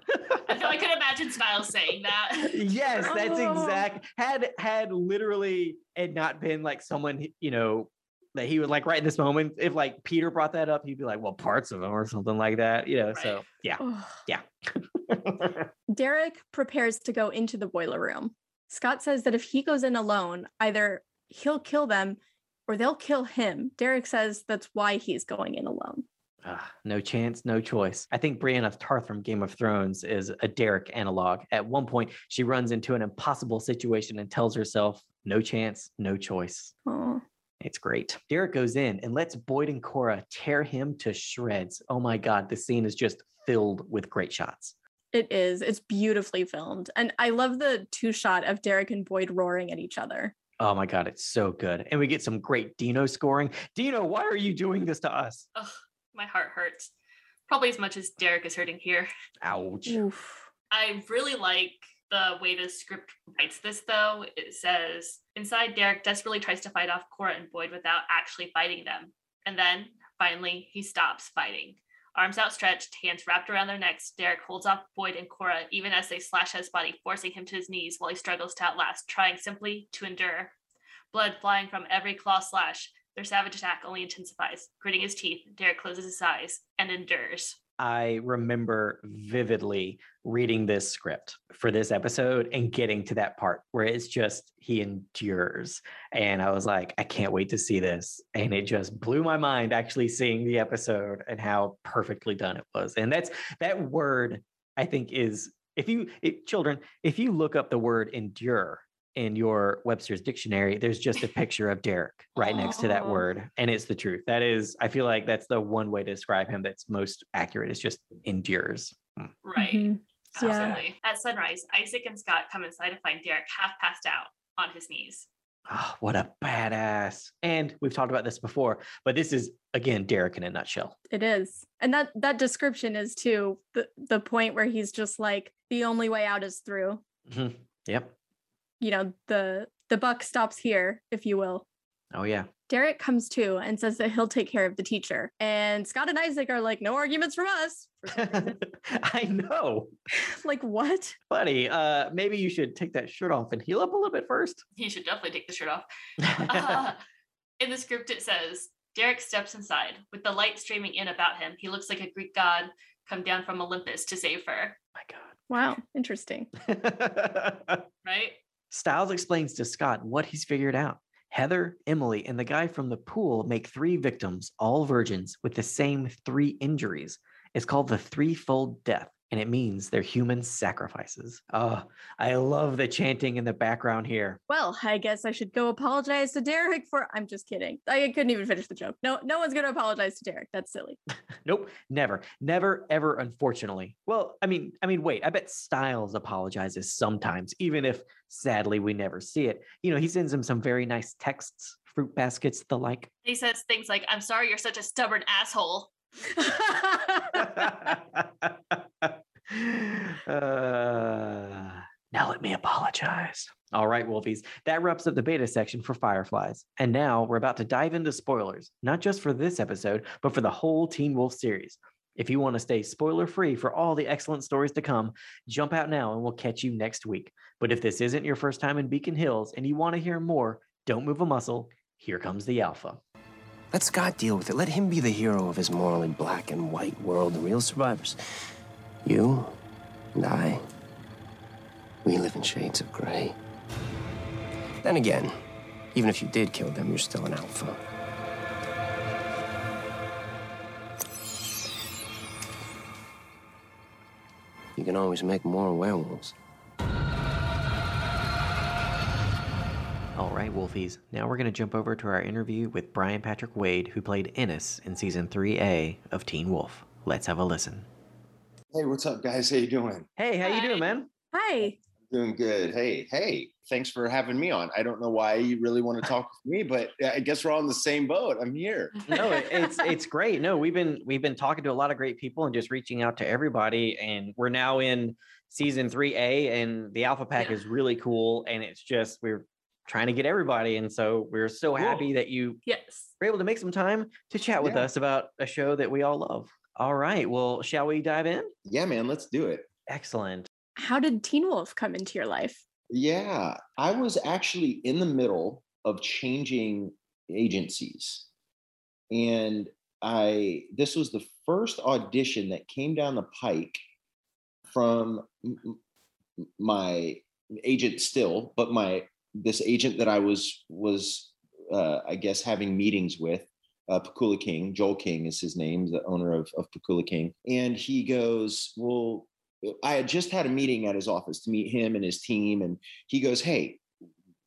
I feel I could imagine Stiles saying that. yes, that's Oh. exact. Had had literally it not been like someone you know that he would like right in this moment. If like Peter brought that up, he'd be like, "Well, parts of him" or something like that. You know. So yeah, Ugh. yeah. Derek prepares to go into the boiler room. Scott says that if he goes in alone, either he'll kill them or they'll kill him. Derek says that's why he's going in alone. Ah, no chance, no choice. I think Brienne of Tarth from Game of Thrones is a Derek analog. At one point, she runs into an impossible situation and tells herself, no chance, no choice. Oh, It's great. Derek goes in and lets Boyd and Cora tear him to shreds. Oh my God, the scene is just filled with great shots. it is. It's beautifully filmed. And I love the two shot of Derek and Boyd roaring at each other. Oh my God, it's so good. And we get some great Dino scoring. Dino, why are you doing this to us? Ugh, my heart hurts. Probably as much as Derek is hurting here. Ouch. Oof. I really like the way the script writes this, though. It says inside, Derek desperately tries to fight off Cora and Boyd without actually fighting them. And then, finally, he stops fighting. Arms outstretched, hands wrapped around their necks, Derek holds off Boyd and Cora even as they slash at his body, forcing him to his knees while he struggles to outlast, trying simply to endure. Blood flying from every claw slash. Their savage attack only intensifies. Gritting his teeth, Derek closes his eyes and endures. I remember vividly reading this script for this episode and getting to that part where it's just he endures. And I was like, I can't wait to see this. And it just blew my mind actually seeing the episode and how perfectly done it was. And that's that word, I think, is if you, it, children, if you look up the word endure in your Webster's dictionary, there's just a picture of Derek right next to that Oh. word. And it's the truth. That is, I feel like that's the one way to describe him that's most accurate. It's just endures. Right. Mhm. Yeah. Absolutely. At sunrise, Isaac and Scott come inside to find Derek half passed out on his knees. Oh, what a badass. And we've talked about this before, but this is again Derek in a nutshell. It is. And that that description is too the, the point where he's just like the only way out is through. Mhm. Yep. You know, the the buck stops here, if you will. Oh yeah. Derek comes to and says that he'll take care of the teacher. And Scott and Isaac are like, no arguments from us. for some reason. I know. like, what? Buddy, uh maybe you should take that shirt off and heal up a little bit first. He should definitely take the shirt off. Uh, in the script, it says Derek steps inside. With the light streaming in about him, he looks like a Greek god come down from Olympus to save her. my God. Wow, interesting. Right? Stiles explains to Scott what he's figured out. Heather, Emily, and the guy from the pool make three victims, all virgins, with the same three injuries. It's called the threefold death, and it means they're human sacrifices. Oh, I love the chanting in the background here. Well, I guess I should go apologize to Derek for I'm just kidding. I couldn't even finish the joke. No, no one's gonna apologize to Derek. That's silly. Nope, never, never, ever. Unfortunately, well, I mean, I mean, wait. I bet Stiles apologizes sometimes, even if sadly we never see it. You know, he sends him some very nice texts, fruit baskets, the like. He says things like, I'm sorry you're such a stubborn asshole. Uh, now let me apologize. All right, Wolfies, that wraps up the beta section for Fireflies. And now we're about to dive into spoilers, not just for this episode, but for the whole Teen Wolf series. If you want to stay spoiler free for all the excellent stories to come, jump out now and we'll catch you next week. But if this isn't your first time in Beacon Hills and you want to hear more, don't move a muscle. Here comes the Alpha. Let Scott deal with it. Let him be the hero of his morally black and white world, the real survivors. You and I, we live in shades of gray. Then again, even if you did kill them, you're still an alpha. You can always make more werewolves. All right, Wolfies. Now we're going to jump over to our interview with Brian Patrick Wade, who played Ennis in season 3A of Teen Wolf. Let's have a listen. Hey, what's up, guys? How you doing? Hey, how you doing, man? Hi. Doing good. Hey, hey, thanks for having me on. I don't know why you really want to talk with me, but I guess we're all in the same boat. I'm here. No, it's it's great. No, we've been we've been talking to a lot of great people and just reaching out to everybody, and we're now in season 3A, and the Alpha Pack Yeah. is really cool, and it's just we're trying to get everybody, and so we're so happy that you Yes. were able to make some time to chat with Yeah. us about a show that we all love. All right, well, shall we dive in? Yeah, man, let's do it. Excellent. How did Teen Wolf come into your life? Yeah, I was actually in the middle of changing agencies. And I this was the first audition that came down the pike from m- m- my agent still, but my this agent that I was was uh, I guess having meetings with uh, Pakula King, Joel King is his name, the owner of, of Pakula King. And he goes, Well, I had just had a meeting at his office to meet him and his team. And he goes, Hey,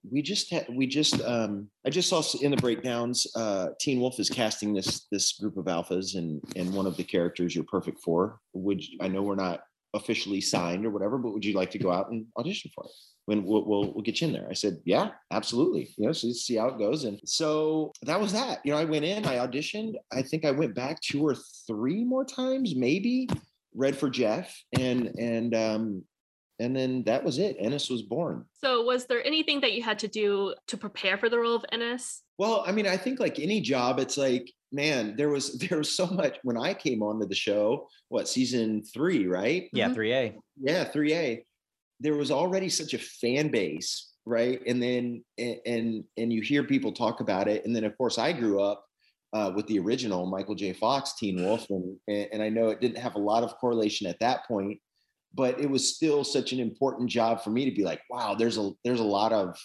we just had, we just, um, I just saw in the breakdowns, uh, Teen Wolf is casting this, this group of alphas and, and one of the characters you're perfect for. Would I know we're not officially signed or whatever, but would you like to go out and audition for it? When we'll, we'll, we'll get you in there. I said, yeah, absolutely. You know, so see how it goes. And so that was that. You know, I went in, I auditioned. I think I went back two or three more times, maybe read for Jeff, and and um, and then that was it. Ennis was born. So, was there anything that you had to do to prepare for the role of Ennis? Well, I mean, I think like any job, it's like, man, there was there was so much when I came onto the show. What season three, right? Yeah, Mhm. 3A. Yeah, three A. There was already such a fan base, right? And then and and, you hear people talk about it, and then of course I grew up uh, with the original Michael J. Fox Teen Wolf, and and I know it didn't have a lot of correlation at that point, but it was still such an important job for me to be like, wow, there's a there's a lot of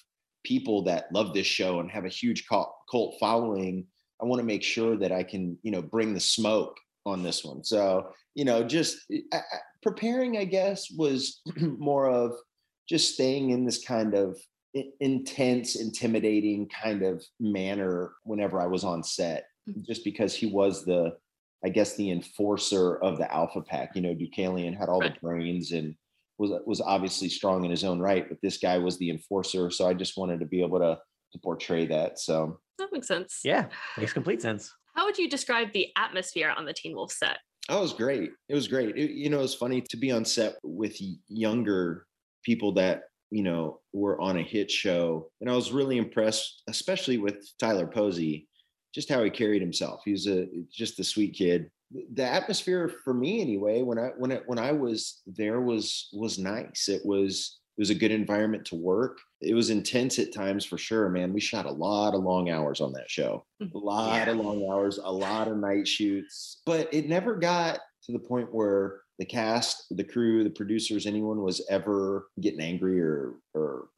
people that love this show and have a huge cult, following. I want to make sure that I can, you know, bring the smoke on this one. So, you know, just I, I- preparing, I guess, was more of just staying in this kind of intense, intimidating kind of manner whenever I was on set, mm-hmm. just because he was the, I guess, the enforcer of the alpha pack. You know, Deucalion had all Right. the brains and was was obviously strong in his own right, but this guy was the enforcer. So I just wanted to be able to to portray that. So That makes sense. Yeah, makes complete sense. How would you describe the atmosphere on the Teen Wolf set? Oh, it was great. It was great. It- you know, it's funny to be on set with younger people that, you know, were on a hit show. And I was really impressed, especially with Tyler Posey, just how he carried himself. He was a just a sweet kid. The atmosphere for me anyway, when I when I when I was there was was nice. It was it was a good environment to work. It was intense at times for sure, man. We shot a lot of long hours on that show. Mm, a lot of long hours, a lot of night shoots, but it never got to the point where the cast, the crew, the producers, anyone was ever getting angry or or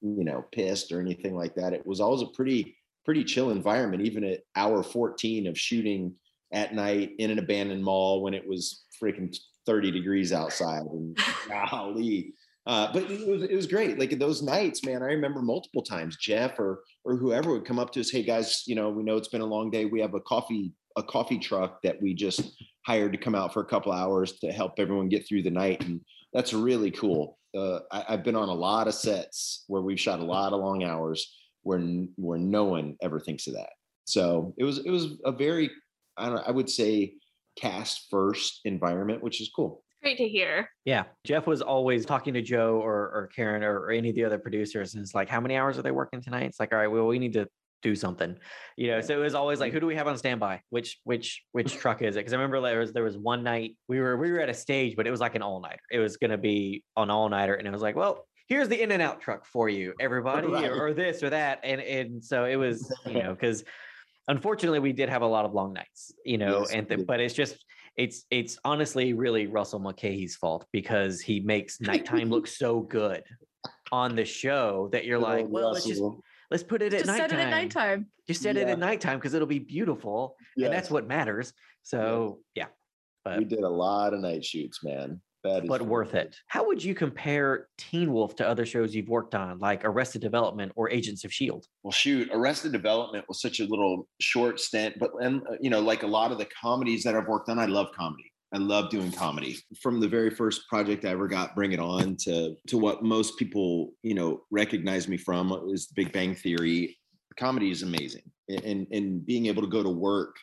you know pissed or anything like that. It was always a pretty pretty chill environment, even at hour 14 of shooting at night in an abandoned mall when it was freaking 30 degrees outside. And golly. Uh, but it was it was great. Like those nights, man. I remember multiple times Jeff or or whoever would come up to us, hey guys, you know, we know it's been a long day. We have a coffee a coffee truck that we just hired to come out for a couple hours to help everyone get through the night, and that's really cool. Uh, I, I've been on a lot of sets where we've shot a lot of long hours where where no one ever thinks of that. So it was it was a very I don't know, I would say cast first environment, which is cool. Great to hear. Yeah, Jeff was always talking to Joe or, or Karen or, or any of the other producers, and it's like, how many hours are they working tonight? It's like, all right, well, we need to do something, you know. So it was always like, who do we have on standby? Which which which truck is it? Because I remember there was there was one night we were we were at a stage, but it was like an all nighter. It was going to be an all nighter, and it was like, well, here's the in and out truck for you, everybody, Right. or, or this or that, and and so it was, you know, because unfortunately we did have a lot of long nights, you know, Yes, and th- but it's just it's it's honestly really Russell McKay's fault because he makes nighttime look so good on the show that you're Good like, old well, let's just let's put it at Just nighttime. set it at nighttime. Just set it Yeah. at nighttime because it'll be beautiful, and that's what matters. So yeah, but we did a lot of night shoots, man. That is but worth it. How would you compare Teen Wolf to other shows you've worked on, like Arrested Development or Agents of Shield? Well, shoot, Arrested Development was such a little short stint, but and uh, you know, like a lot of the comedies that I've worked on, I love comedy. I love doing comedy. From the very first project I ever got, Bring It On, to to what most people you know recognize me from is The Big Bang Theory. Comedy is amazing, and and, and being able to go to work,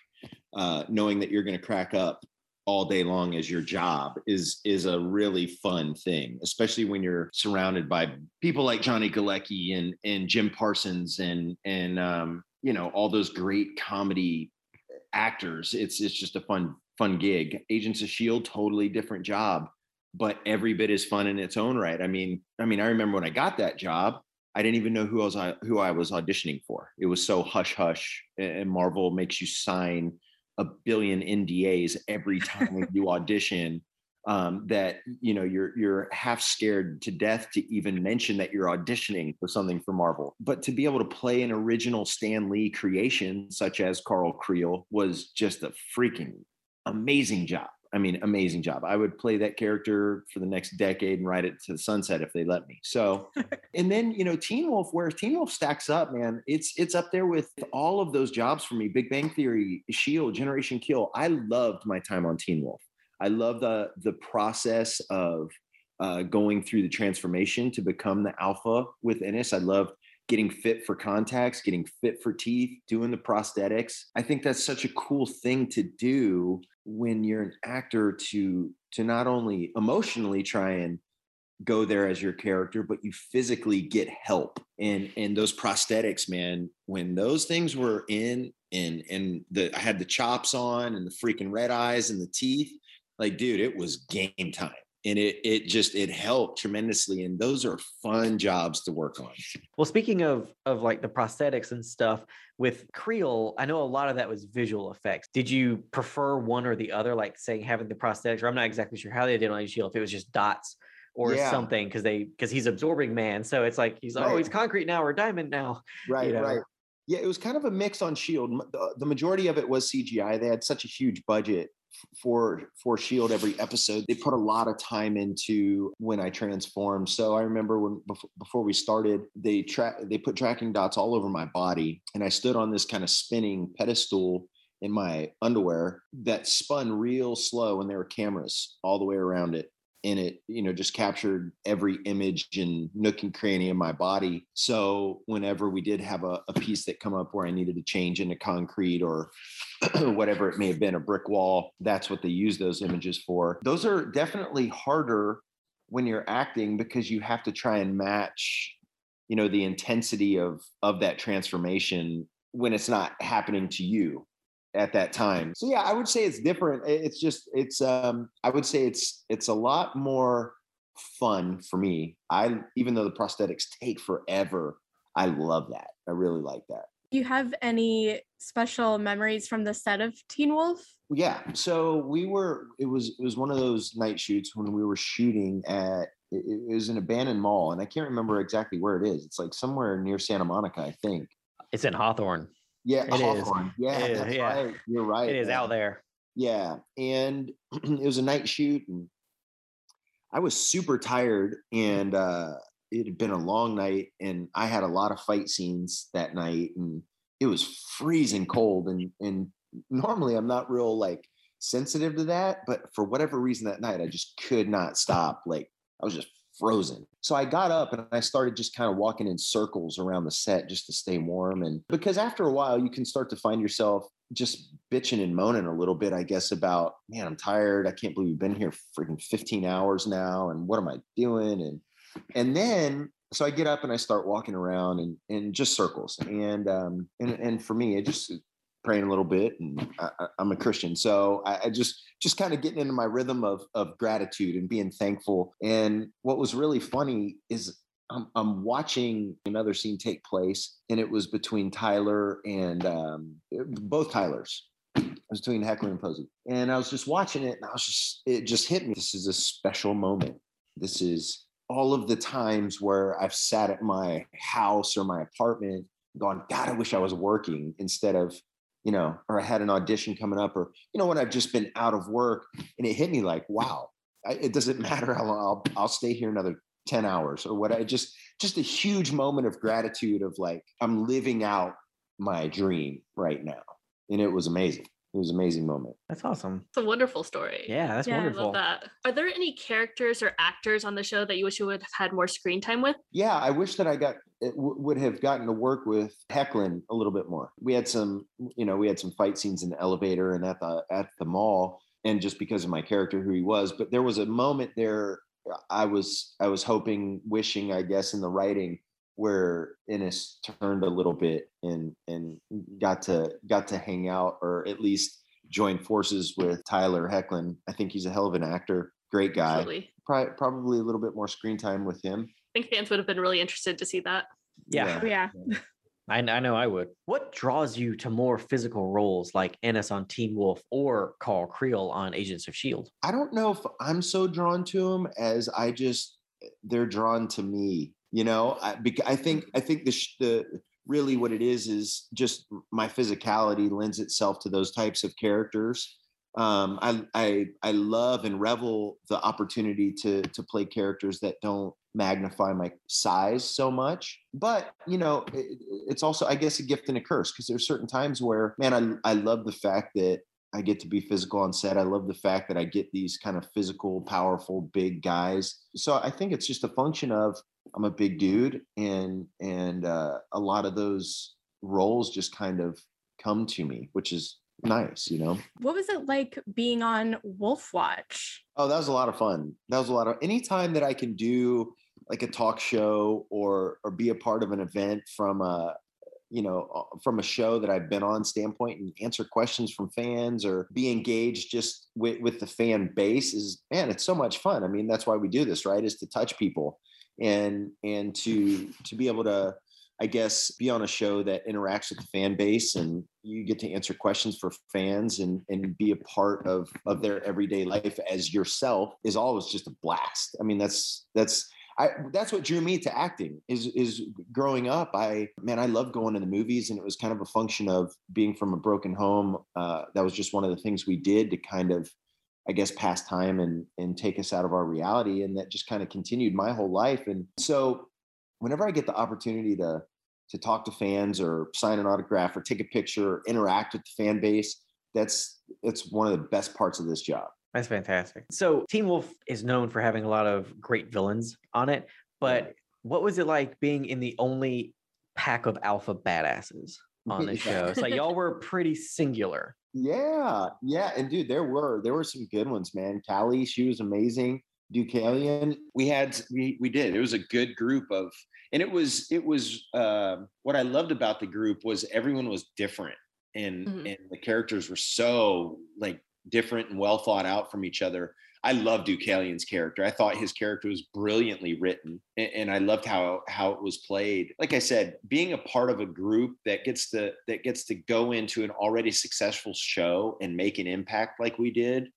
uh, knowing that you're going to crack up all day long as your job is is a really fun thing, especially when you're surrounded by people like Johnny Galecki and and Jim Parsons and and um, you know all those great comedy actors. It's it's just a fun fun gig. Agents of Shield, totally different job, but every bit is fun in its own right. I mean, I mean, I remember when I got that job. I didn't even know who I was who I was auditioning for. It was so hush hush, and Marvel makes you sign a billion NDAs every time you audition um, that you know you're you're half scared to death to even mention that you're auditioning for something for Marvel. But to be able to play an original Stan Lee creation such as Carl Creel was just a freaking amazing job. I mean, amazing job. I would play that character for the next decade and ride it to the sunset if they let me. So, and then you know, Teen Wolf, where Teen Wolf stacks up, man, it's it's up there with all of those jobs for me. Big Bang Theory, Shield, Generation Kill. I loved my time on Teen Wolf. I love the the process of uh, going through the transformation to become the alpha with Ennis. I loved getting fit for contacts, getting fit for teeth, doing the prosthetics. I think that's such a cool thing to do when you're an actor to to not only emotionally try and go there as your character but you physically get help. And and those prosthetics man when those things were in and and the I had the chops on and the freaking red eyes and the teeth like dude it was game time. And it it just it helped tremendously. And those are fun jobs to work on. Well, speaking of of like the prosthetics and stuff with Creel, I know a lot of that was visual effects. Did you prefer one or the other, like saying having the prosthetics, or I'm not exactly sure how they did on Shield, if it was just dots or Yeah. something, because they because he's absorbing man, so it's like he's oh he's concrete now or diamond now. right know? right yeah it was kind of a mix on shield the, the majority of it was cgi they had such a huge budget for for shield every episode they put a lot of time into when i transform. so i remember when before, before we started they track they put tracking dots all over my body and i stood on this kind of spinning pedestal in my underwear that spun real slow and there were cameras all the way around it and it you know just captured every image and nook and cranny in my body. So whenever we did have a, a piece that come up where i needed to change into concrete or whatever it may have been a brick wall that's what they use those images for. Those are definitely harder when you're acting because you have to try and match you know the intensity of of that transformation when it's not happening to you at that time. So yeah, I would say it's different. It's just it's um I would say it's it's a lot more fun for me. I even though the prosthetics take forever, I love that. I really like that. Do you have any special memories from the set of Teen Wolf? Yeah. So we were it was it was one of those night shoots when we were shooting at it, it was an abandoned mall and I can't remember exactly where it is. It's like somewhere near Santa Monica, I think. It's in Hawthorne. Yeah, It is. Hawthorne. Yeah, It is, that's yeah. right. You're right. It is man. out there. Yeah. And it was a night shoot and I was super tired and uh it had been a long night and I had a lot of fight scenes that night and it was freezing cold and and normally I'm not real like sensitive to that, but for whatever reason that night I just could not stop. Like I was just frozen. So I got up and I started just kind of walking in circles around the set just to stay warm. And because after a while, you can start to find yourself just bitching and moaning a little bit, I guess, about, man, I'm tired. I can't believe we've been here freaking 15 hours now. And what am I doing? And and then so I get up and I start walking around and in just circles. And um and and for me, it just praying a little bit and I, I'm a Christian. So I, I just just kind of getting into my rhythm of of gratitude and being thankful. And what was really funny is I'm, I'm watching another scene take place, and it was between Tyler and um, both Tylers. It was between Hoechlin and Posey, and I was just watching it, and I was just it just hit me. This is a special moment. This is all of the times where I've sat at my house or my apartment, going, God, I wish I was working instead of you know, or I had an audition coming up, or you know, when I've just been out of work, and it hit me like, wow, I, it doesn't matter how long I'll I'll stay here another ten hours or what. I just just a huge moment of gratitude of like I'm living out my dream right now, and it was amazing. It was an amazing moment. That's awesome. It's a wonderful story. Yeah, that's Yeah, I I wonderful. love that. Are there any characters or actors on the show that you wish you would have had more screen time with? Yeah, I wish that I got it w- would have gotten to work with Hoechlin a little bit more. We had some, you know, we had some fight scenes in the elevator and at the at the mall, and just because of my character, who he was. But there was a moment there. Uh, I was I was hoping, wishing, I guess, in the writing where Ennis turned a little bit and and got to got to hang out or at least join forces with Tyler Hoechlin. I think he's a hell of an actor, great guy. Absolutely. Probably, probably a little bit more screen time with him. I think fans would have been really interested to see that. Yeah. Yeah. I, I know I would. What draws you to more physical roles like Ennis on Teen Wolf or Carl Creel on Agents of S.H.I.E.L.D.? I don't know if I'm so drawn to them as I just they're drawn to me. You know, I, I think I think the the really what it is is just my physicality lends itself to those types of characters. Um, I I I love and revel the opportunity to to play characters that don't magnify my size so much. But you know, it, it's also I guess a gift and a curse because there's certain times where man, I I love the fact that I get to be physical on set. I love the fact that I get these kind of physical, powerful, big guys. So I think it's just a function of I'm a big dude, and and uh, a lot of those roles just kind of come to me, which is nice, you know. What was it like being on Wolf Watch? Oh, that was a lot of fun. That was a lot of anytime that I can do like a talk show or or be a part of an event from a you know from a show that I've been on standpoint and answer questions from fans or be engaged just with with the fan base is man it's so much fun. I mean that's why we do this, right? Is to touch people and and to to be able to I guess be on a show that interacts with the fan base and you get to answer questions for fans and and be a part of of their everyday life as yourself is always just a blast. I mean that's that's I that's what drew me to acting is is growing up. I man, I love going to the movies, and it was kind of a function of being from a broken home. Uh, that was just one of the things we did to kind of, I guess, pass time and and take us out of our reality, and that just kind of continued my whole life. And so, whenever I get the opportunity to to talk to fans or sign an autograph or take a picture, or interact with the fan base, that's it's one of the best parts of this job. That's fantastic. So Teen Wolf is known for having a lot of great villains on it, but what was it like being in the only pack of alpha badasses on the show? It's like y'all were pretty singular. Yeah, yeah, and dude, there were there were some good ones, man. Kali, she was amazing. Deucalion, we had we we did. It was a good group of, and it was it was uh, what I loved about the group was everyone was different, and Mhm. and the characters were so like different and well thought out from each other. I loved Deucalion's character. I thought his character was brilliantly written, and, I loved how how it was played. Like I said, being a part of a group that gets to that gets to go into an already successful show and make an impact like we did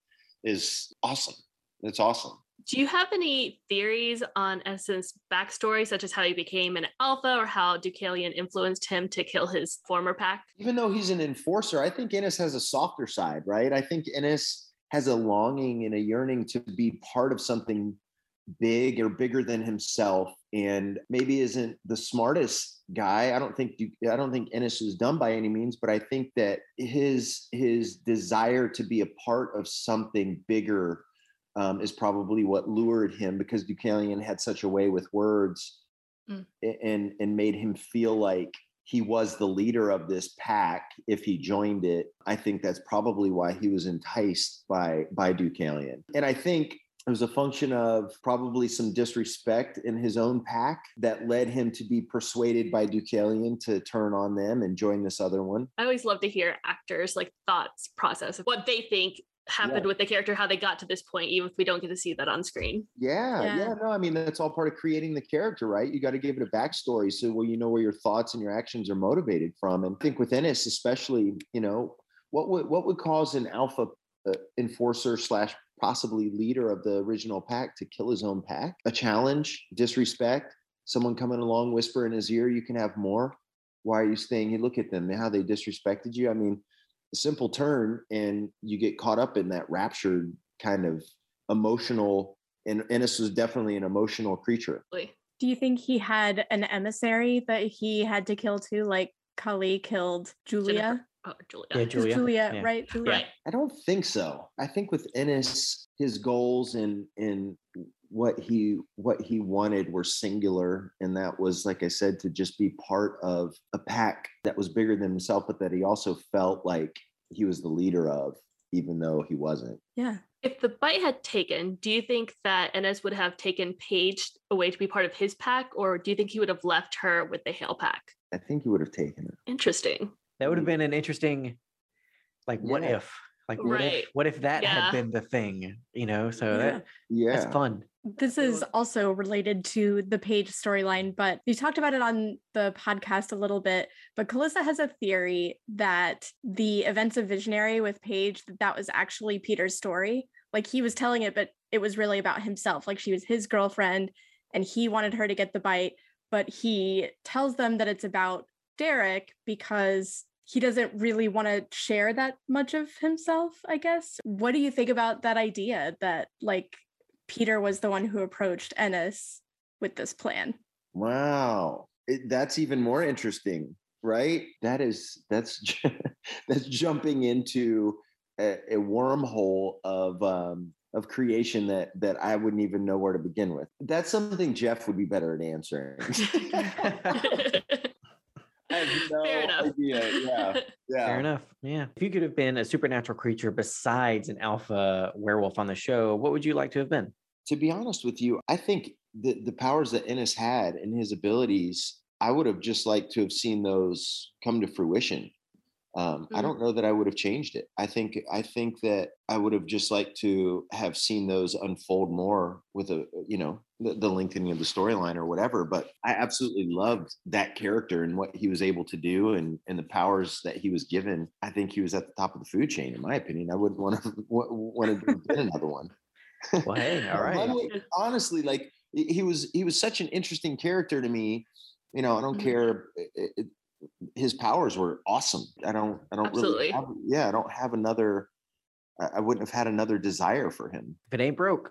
is awesome. It's awesome. Do you have any theories on Ennis's backstory, such as how he became an alpha or how Deucalion influenced him to kill his former pack? Even though he's an enforcer, I think Ennis has a softer side, right? I think Ennis has a longing and a yearning to be part of something big or bigger than himself and maybe isn't the smartest guy i don't think you i don't think ennis is dumb by any means but i think that his his desire to be a part of something bigger um, is probably what lured him because Deucalion had such a way with words Mm. and and made him feel like he was the leader of this pack if he joined it. I think that's probably why he was enticed by by Deucalion. And I think it was a function of probably some disrespect in his own pack that led him to be persuaded by Deucalion to turn on them and join this other one. I always love to hear actors like thoughts process of what they think happened with the character, how they got to this point, even if we don't get to see that on screen. Yeah, yeah, Yeah. no, I mean that's all part of creating the character, right? You got to give it a backstory so well you know where your thoughts and your actions are motivated from. And I think with Ennis, especially, you know, what would what would cause an alpha uh, enforcer slash possibly leader of the original pack to kill his own pack? A challenge, disrespect, someone coming along, whisper in his ear, "You can have more." Why are you staying? You look at them, how they disrespected you. I mean, a simple turn, and you get caught up in that raptured kind of emotional and Ennis was definitely an emotional creature. Do you think he had an emissary that he had to kill too, like Kali killed Julia? Jennifer- Oh, Julia. Yeah, Julia. Julia, Yeah. right? Julia. Right. I don't think so. I think with Ennis, his goals and and what he what he wanted were singular, and that was, like I said, to just be part of a pack that was bigger than himself, but that he also felt like he was the leader of, even though he wasn't. Yeah. If the bite had taken, do you think that Ennis would have taken Paige away to be part of his pack, or do you think he would have left her with the Hale pack? I think he would have taken it. Interesting. That would have been an interesting, like, what if? Like what Right. if what if that Yeah. had been the thing? You know, so Yeah. that Yeah. that's fun. This is also related to the Paige storyline, but you talked about it on the podcast a little bit. But Calissa has a theory that the events of Visionary with Paige that that was actually Peter's story. Like he was telling it, but it was really about himself. Like she was his girlfriend, and he wanted her to get the bite, but he tells them that it's about Derek because he doesn't really want to share that much of himself. I guess. What do you think about that idea that like Peter was the one who approached Ennis with this plan. Wow, it, that's even more interesting, right? That is that's that's jumping into a, a wormhole of um, of creation that that I wouldn't even know where to begin with. That's something Jeff would be better at answering. I have no Fair enough. idea. Yeah, yeah. Fair enough. Yeah. If you could have been a supernatural creature besides an alpha werewolf on the show, what would you like to have been? to be honest with you, I think the the powers that Ennis had and his abilities, I would have just liked to have seen those come to fruition. Um, I Mm. don't know that I would have changed it. I think I think that I would have just liked to have seen those unfold more with a you know the, the lengthening of the storyline or whatever. But I absolutely loved that character and what he was able to do and and the powers that he was given. I think he was at the top of the food chain, in my opinion. I wouldn't want to want to do another one. Well, hey, all One honestly, like he was he was such an interesting character to me. You know, I don't Mhm. care. It- it- his powers were awesome. I don't. I don't Absolutely. really. Have, yeah, I don't have another. I I wouldn't have had another desire for him. If it ain't broke.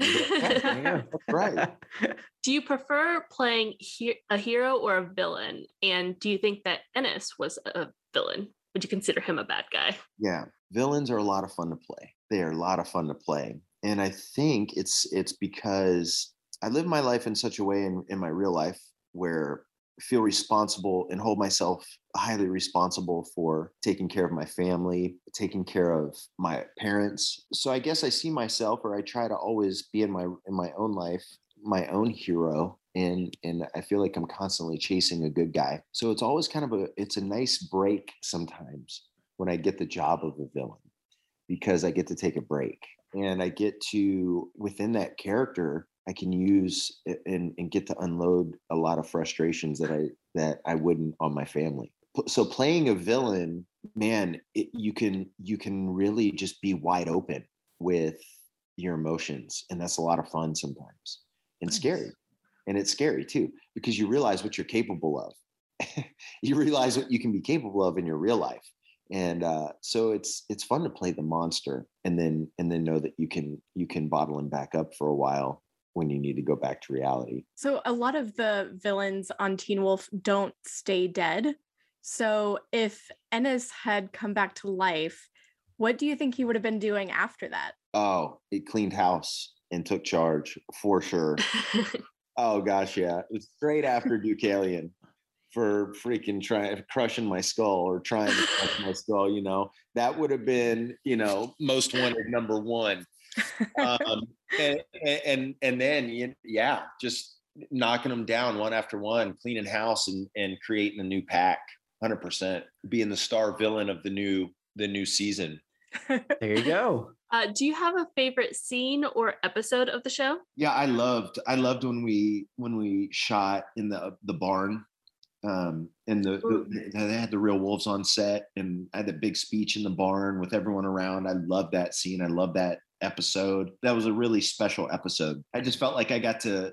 send it. There you go. That's right. do you prefer playing he- a hero or a villain? And do you think that Ennis was a villain? Would you consider him a bad guy? Yeah, villains are a lot of fun to play. They are a lot of fun to play, and I think it's it's because I live my life in such a way in, in my real life where I feel responsible and hold myself highly responsible for taking care of my family, taking care of my parents. So I guess I see myself, or I try to always be in my in my own life, my own hero, and and I feel like I'm constantly chasing a good guy. So it's always kind of a it's a nice break sometimes when I get the job of a villain because I get to take a break and I get to within that character I can use and, and get to unload a lot of frustrations that I that I wouldn't on my family. So playing a villain, man, it, you can you can really just be wide open with your emotions, and that's a lot of fun sometimes and scary. And it's scary too because you realize what you're capable of. you realize what you can be capable of in your real life and uh, so it's it's fun to play the monster and then and then know that you can you can bottle him back up for a while when you need to go back to reality. So a lot of the villains on Teen Wolf don't stay dead. So if Ennis had come back to life, what do you think he would have been doing after that? oh it cleaned house and took charge for sure. Oh gosh yeah. It was straight after Deucalion for freaking trying crushing my skull or trying to crush my skull you know? That would have been you know most wanted number one um, and, and and then yeah, just knocking them down one after one, cleaning house and and creating a new pack, hundred percent, being the star villain of the new the new season. There you go. uh, do you have a favorite scene or episode of the show? Yeah, I loved I loved when we when we shot in the the barn. Um, and the, the they had the real wolves on set, and I had a big speech in the barn with everyone around. I love that scene. I love that episode. That was a really special episode. I just felt like I got to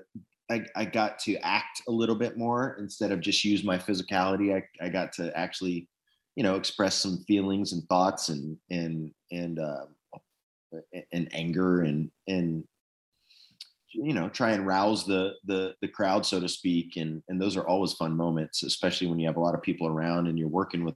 I, I got to act a little bit more instead of just use my physicality. I, I got to actually, you know, express some feelings and thoughts and and and uh, and anger and and you know try and rouse the the the crowd so to speak and and those are always fun moments especially when you have a lot of people around and you're working with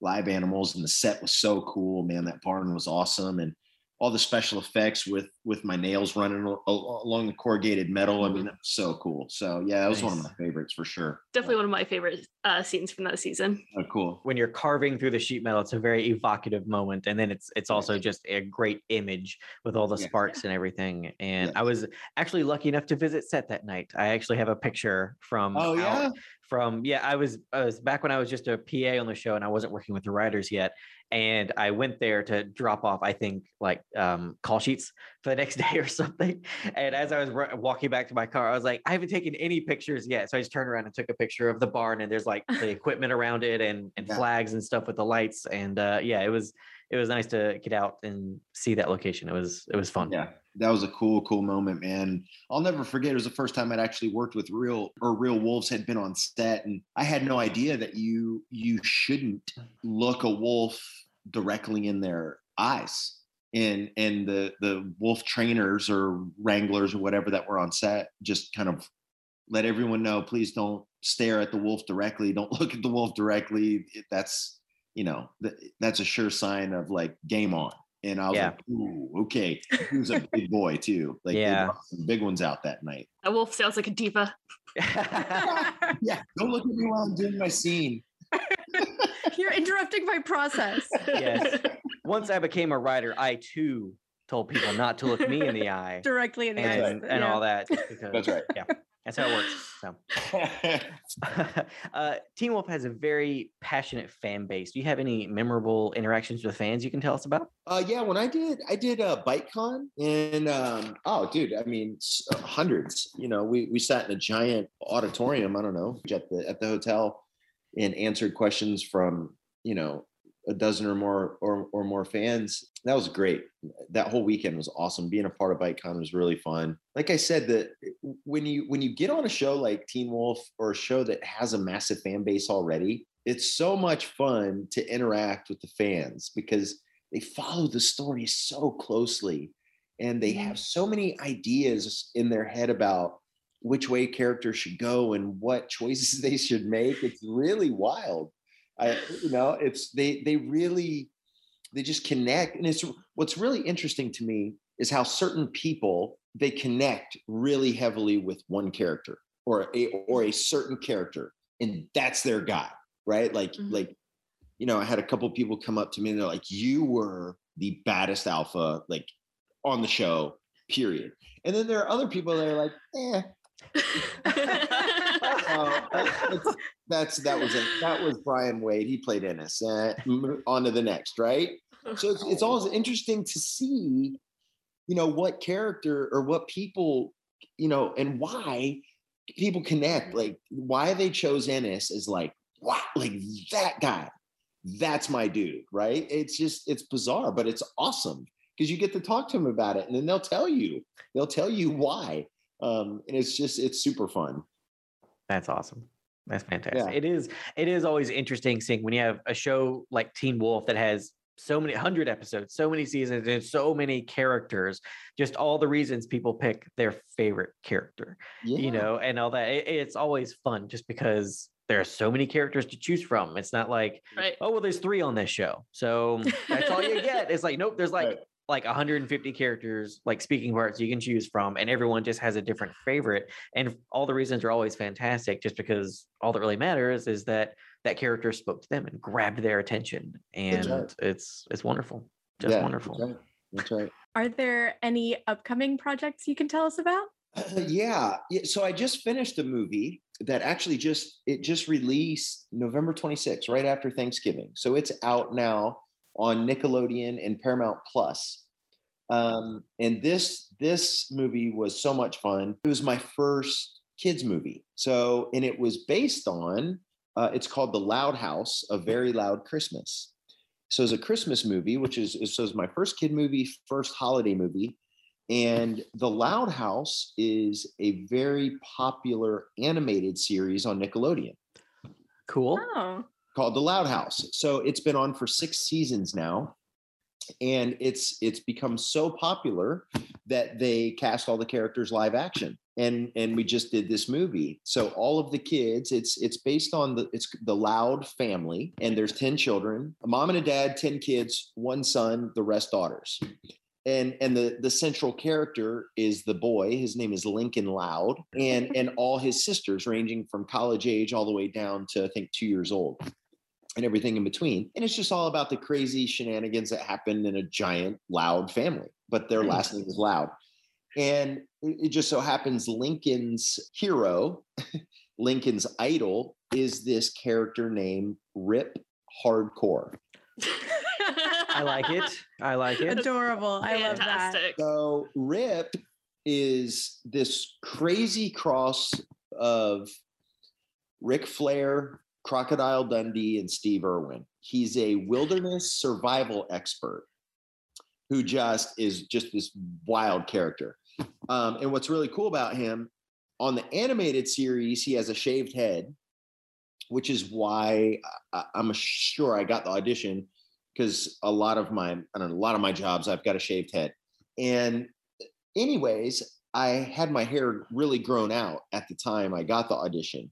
live animals and the set was so cool man that barn was awesome and all the special effects with with my nails running al- al- along the corrugated metal i mean that was so cool so yeah that was one of my favorites for sure Definitely one of my favorite uh, scenes from that season. oh, cool When you're carving through the sheet metal, it's a very evocative moment. And then it's it's also just a great image with all the Yeah. sparks and everything. And Yes. I was actually lucky enough to visit set that night. I actually have a picture from oh out- yeah from yeah i was i was back when i was just a pa on the show and i wasn't working with the writers yet and I went there to drop off, I think, like um, call sheets for the next day or something. And as I was r- walking back to my car, I was like, I haven't taken any pictures yet. So I just turned around and took a picture of the barn, and there's like the equipment around it and and Yeah. flags and stuff with the lights. And uh, yeah, it was it was nice to get out and see that location. It was it was fun. Yeah, that was a cool, cool moment, man. I'll never forget. It was the first time I'd actually worked with real or real wolves had been on set, and I had no idea that you you shouldn't look a wolf directly in their eyes. And and the the wolf trainers or wranglers or whatever that were on set just kind of let everyone know, please don't stare at the wolf directly. Don't look at the wolf directly. That's you know th- that's a sure sign of like game on. And I was Yeah. like, ooh, okay. He was a big boy too. Like Yeah. some big ones out that night. That wolf sounds like a diva. Yeah, don't look at me while I'm doing my scene. You're interrupting my process. yes. Once I became a writer, I too told people not to look me in the eye Directly in the and, eyes. and yeah. all that. Because, That's right. Yeah, that's how it works. So, uh, Teen Wolf has a very passionate fan base. Do you have any memorable interactions with fans you can tell us about? Uh, yeah, when I did, I did uh, BiteCon, and um, oh, dude, I mean, uh, hundreds. You know, we we sat in a giant auditorium. I don't know at the at the hotel, and answered questions from you know a dozen or more or or more fans. That was great. That whole weekend was awesome. Being a part of BiteCon was really fun. Like I said, that when you when you get on a show like Teen Wolf or a show that has a massive fan base already, it's so much fun to interact with the fans because they follow the story so closely and they have so many ideas in their head about which way characters should go and what choices they should make it's really wild i you know it's they they really they just connect and it's what's really interesting to me is how certain people they connect really heavily with one character or a or a certain character and that's their guy right like Mhm. like you know, I had a couple people come up to me and they're like, "You were the baddest alpha like on the show, period." And then there are other people that are like, "Eh, uh, that's, that's that was it. That was Brian Wade. He played Ennis. Uh, on to the next, right?" So it's, it's always interesting to see, you know, what character or what people, you know, and why people connect. Like why they chose Ennis is like, wow, like that guy that's my dude, right? It's just it's bizarre, but it's awesome because you get to talk to them about it, and then they'll tell you, they'll tell you why, um, and it's just it's super fun. That's awesome. That's fantastic. Yeah. It is. It is always interesting seeing when you have a show like Teen Wolf that has so many hundred episodes, so many seasons, and so many characters. Just all the reasons people pick their favorite character, Yeah. you know, and all that. It- it's always fun just because there are so many characters to choose from. It's not like, right. oh well, there's three on this show, so that's all you get. It's like, nope, there's like Right. Like 150 characters, like speaking parts you can choose from, and everyone just has a different favorite. And all the reasons are always fantastic, just because all that really matters is that that character spoke to them and grabbed their attention, and right. it's it's wonderful, just Yeah, wonderful. That's right. That's right. Are there any upcoming projects you can tell us about? yeah. yeah. So I just finished a movie that actually just it just released November 26th, right after Thanksgiving. So it's out now on Nickelodeon and Paramount Plus. Um, and this this movie was so much fun. It was my first kids movie. So and it was based on uh, it's called The Loud House, a very loud Christmas. So it's a Christmas movie, which is so it's my first kid movie, first holiday movie. And The Loud House is a very popular animated series on Nickelodeon Cool. Oh, called The Loud House. So it's been on for six seasons now. And it's it's become so popular that they cast all the characters live action. And and we just did this movie. So all of the kids, it's it's based on the it's the Loud family, and there's 10 children, a mom and a dad, 10 kids, one son, the rest daughters and and the the central character is the boy his name is lincoln loud and and all his sisters ranging from college age all the way down to i think two years old and everything in between and it's just all about the crazy shenanigans that happen in a giant loud family but their hmm. last name is loud and it it just so happens lincoln's hero lincoln's idol is this character named rip hardcore I like it. I like it. Adorable. I love that. Fantastic. So Rip is this crazy cross of Ric Flair, Crocodile Dundee, and Steve Irwin. He's a wilderness survival expert who just is just this wild character. Um, and what's really cool about him on the animated series, he has a shaved head, which is why I, I'm sure I got the audition because a lot of my I don't know, a lot of my jobs I've got a shaved head. And anyways, I had my hair really grown out at the time I got the audition.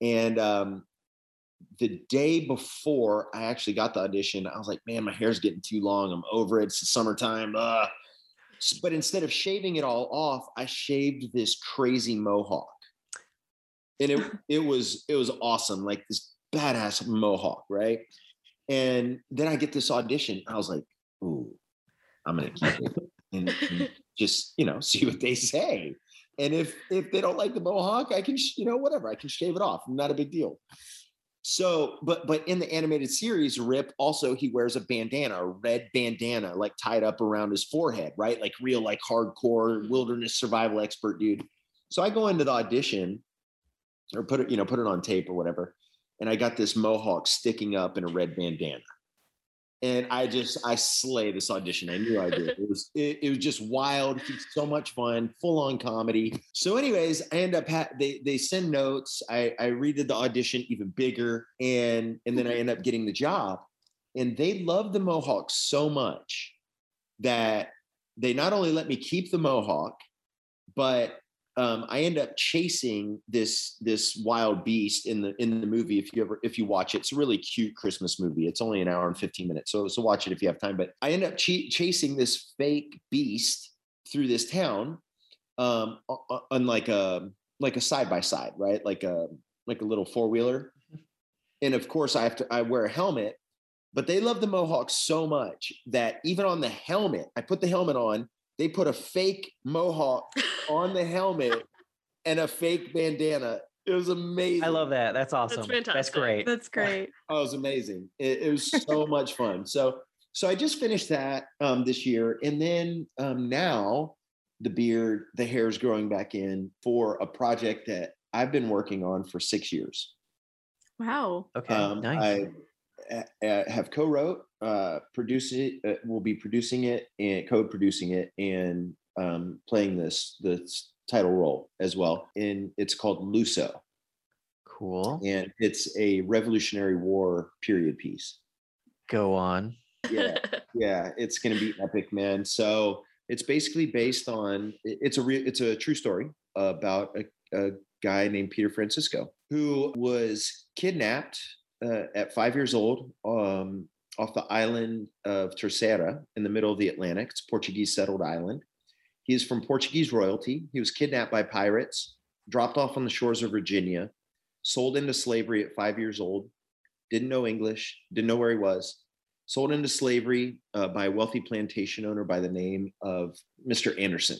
And um, the day before I actually got the audition, I was like, man, my hair's getting too long. I'm over it. It's the summertime. Ugh. But instead of shaving it all off, I shaved this crazy mohawk. And it it was it was awesome, like this badass mohawk, right? And then I get this audition. I was like, ooh, I'm gonna keep it and, and just, you know, see what they say. And if if they don't like the mohawk, I can, you know, whatever, I can shave it off. Not a big deal. So, but but in the animated series, Rip also he wears a bandana, a red bandana, like tied up around his forehead, right? Like real, like hardcore mm-hmm. wilderness survival expert dude. So I go into the audition, or put it, you know, put it on tape or whatever, and I got this mohawk sticking up in a red bandana. And I just I slay this audition. I knew I did. It was it, it was just wild, so much fun, full on comedy. So, anyways, I end up ha- they they send notes. I I redid the audition even bigger, and and then I mm-hmm. end up getting the job. And they love the mohawk so much that they not only let me keep the mohawk, but um, I end up chasing this this wild beast in the in the movie. If you ever if you watch it, it's a really cute Christmas movie. It's only an hour and fifteen minutes, so so watch it if you have time. But I end up ch- chasing this fake beast through this town, um, on like a like a side by side, right? Like a like a little four wheeler. And of course, I have to I wear a helmet. But they love the mohawk so much that even on the helmet, I put the helmet on. They put a fake mohawk on the helmet and a fake bandana. It was amazing. I love that. That's awesome. That's fantastic. That's great. That's great. Oh, it was amazing. It, it was so much fun. So, so I just finished that um, this year, and then um, now the beard, the hair is growing back in for a project that I've been working on for six years. Wow. Okay. Um, nice. I have co-wrote, uh, produce it. Uh, will be producing it and co-producing it and um, playing this this title role as well. And it's called Luso, cool. and it's a Revolutionary War period piece. Go on. Yeah, yeah, it's going to be epic, man. So it's basically based on it's a real it's a true story about a, a guy named Peter Francisco who was kidnapped uh, at five years old um, off the island of Terceira in the middle of the Atlantic. It's Portuguese settled island. He is from Portuguese royalty. He was kidnapped by pirates, dropped off on the shores of Virginia, sold into slavery at five years old, didn't know English, didn't know where he was, sold into slavery uh, by a wealthy plantation owner by the name of Mr. Anderson,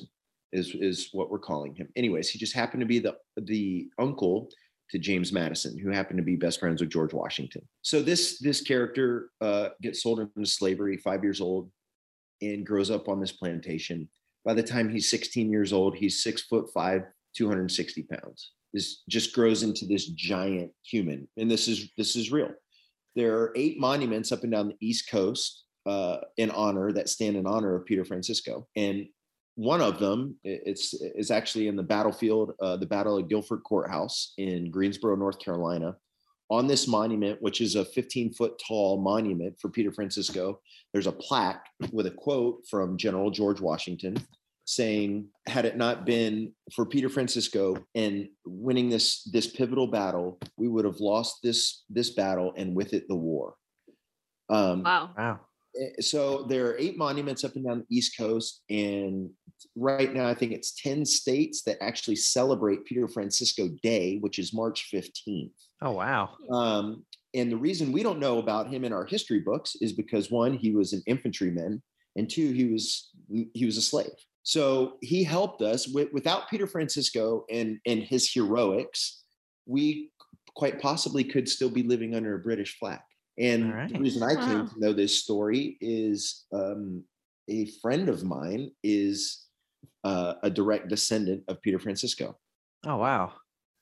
is, is what we're calling him. Anyways, he just happened to be the, the uncle to James Madison, who happened to be best friends with George Washington. So this this character uh, gets sold into slavery, five years old, and grows up on this plantation. By the time he's 16 years old, he's six foot five, 260 pounds. This just grows into this giant human, and this is this is real. There are eight monuments up and down the East Coast uh, in honor that stand in honor of Peter Francisco, and one of them i- it's is actually in the battlefield, uh, the Battle of Guilford Courthouse in Greensboro, North Carolina. On this monument, which is a 15 foot tall monument for Peter Francisco, there's a plaque with a quote from General George Washington saying, "Had it not been for Peter Francisco and winning this this pivotal battle, we would have lost this this battle and with it the war." Um, wow. Wow. eh, so there are eight monuments up and down the East Coast, and right now I think it's 10 states that actually celebrate Peter Francisco Day, which is March 15th. Oh wow. Um, and the reason we don't know about him in our history books is because one, he was an infantryman, and two, he was he was a slave. So he helped us. With, without Peter Francisco and and his heroics, we quite possibly could still be living under a British flag. And All the reason I Wow. came to know this story is um, a friend of mine is uh, a direct descendant of Peter Francisco. Oh wow,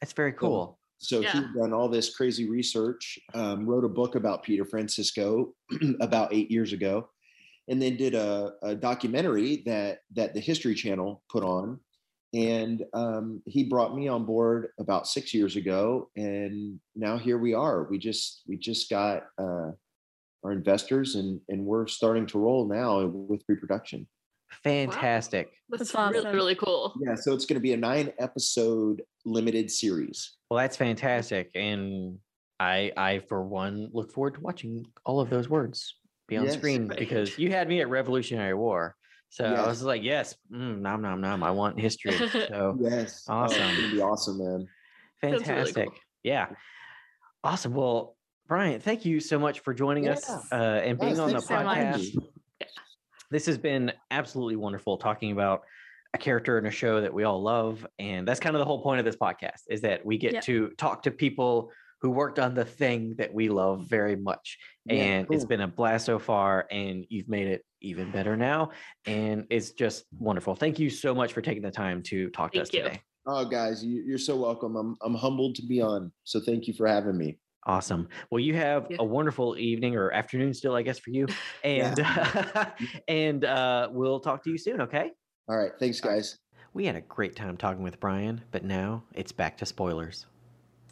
that's very cool. So Yeah. he'd done all this crazy research, um, wrote a book about Peter Francisco about eight years ago, and then did a, a documentary that that the History Channel put on. And um, he brought me on board about six years ago, and now here we are. We just we just got uh, our investors, and and we're starting to roll now with pre-production. Fantastic. That's, That's really, awesome. really cool. Yeah, so it's going to be a nine episode limited series. Well, that's fantastic, and I, I for one, look forward to watching all of those words be on Yes. screen Right. because you had me at Revolutionary War, so I was like, yes, mm, nom nom nom. I want history. So Yes, Oh, Awesome. going to be awesome, man. Sounds really fantastic. cool. Yeah, awesome. Well, Brian, thank you so much for joining us uh, and being Yes, on the thanks for having podcast. me. This has been absolutely wonderful talking about a character in a show that we all love and that's kind of the whole point of this podcast is that we get Yep. to talk to people who worked on the thing that we love very much Yeah, and it's been a blast so far and you've made it even better now and it's just wonderful thank you so much for taking the time to talk to us you. today Oh, guys, you, you're so welcome. I'm I'm humbled to be on. So thank you for having me. Awesome well you have Yeah. a wonderful evening or afternoon still i guess for you and and uh, we'll talk to you soon okay All right, thanks, guys. We had a great time talking with Brian, but now it's back to spoilers.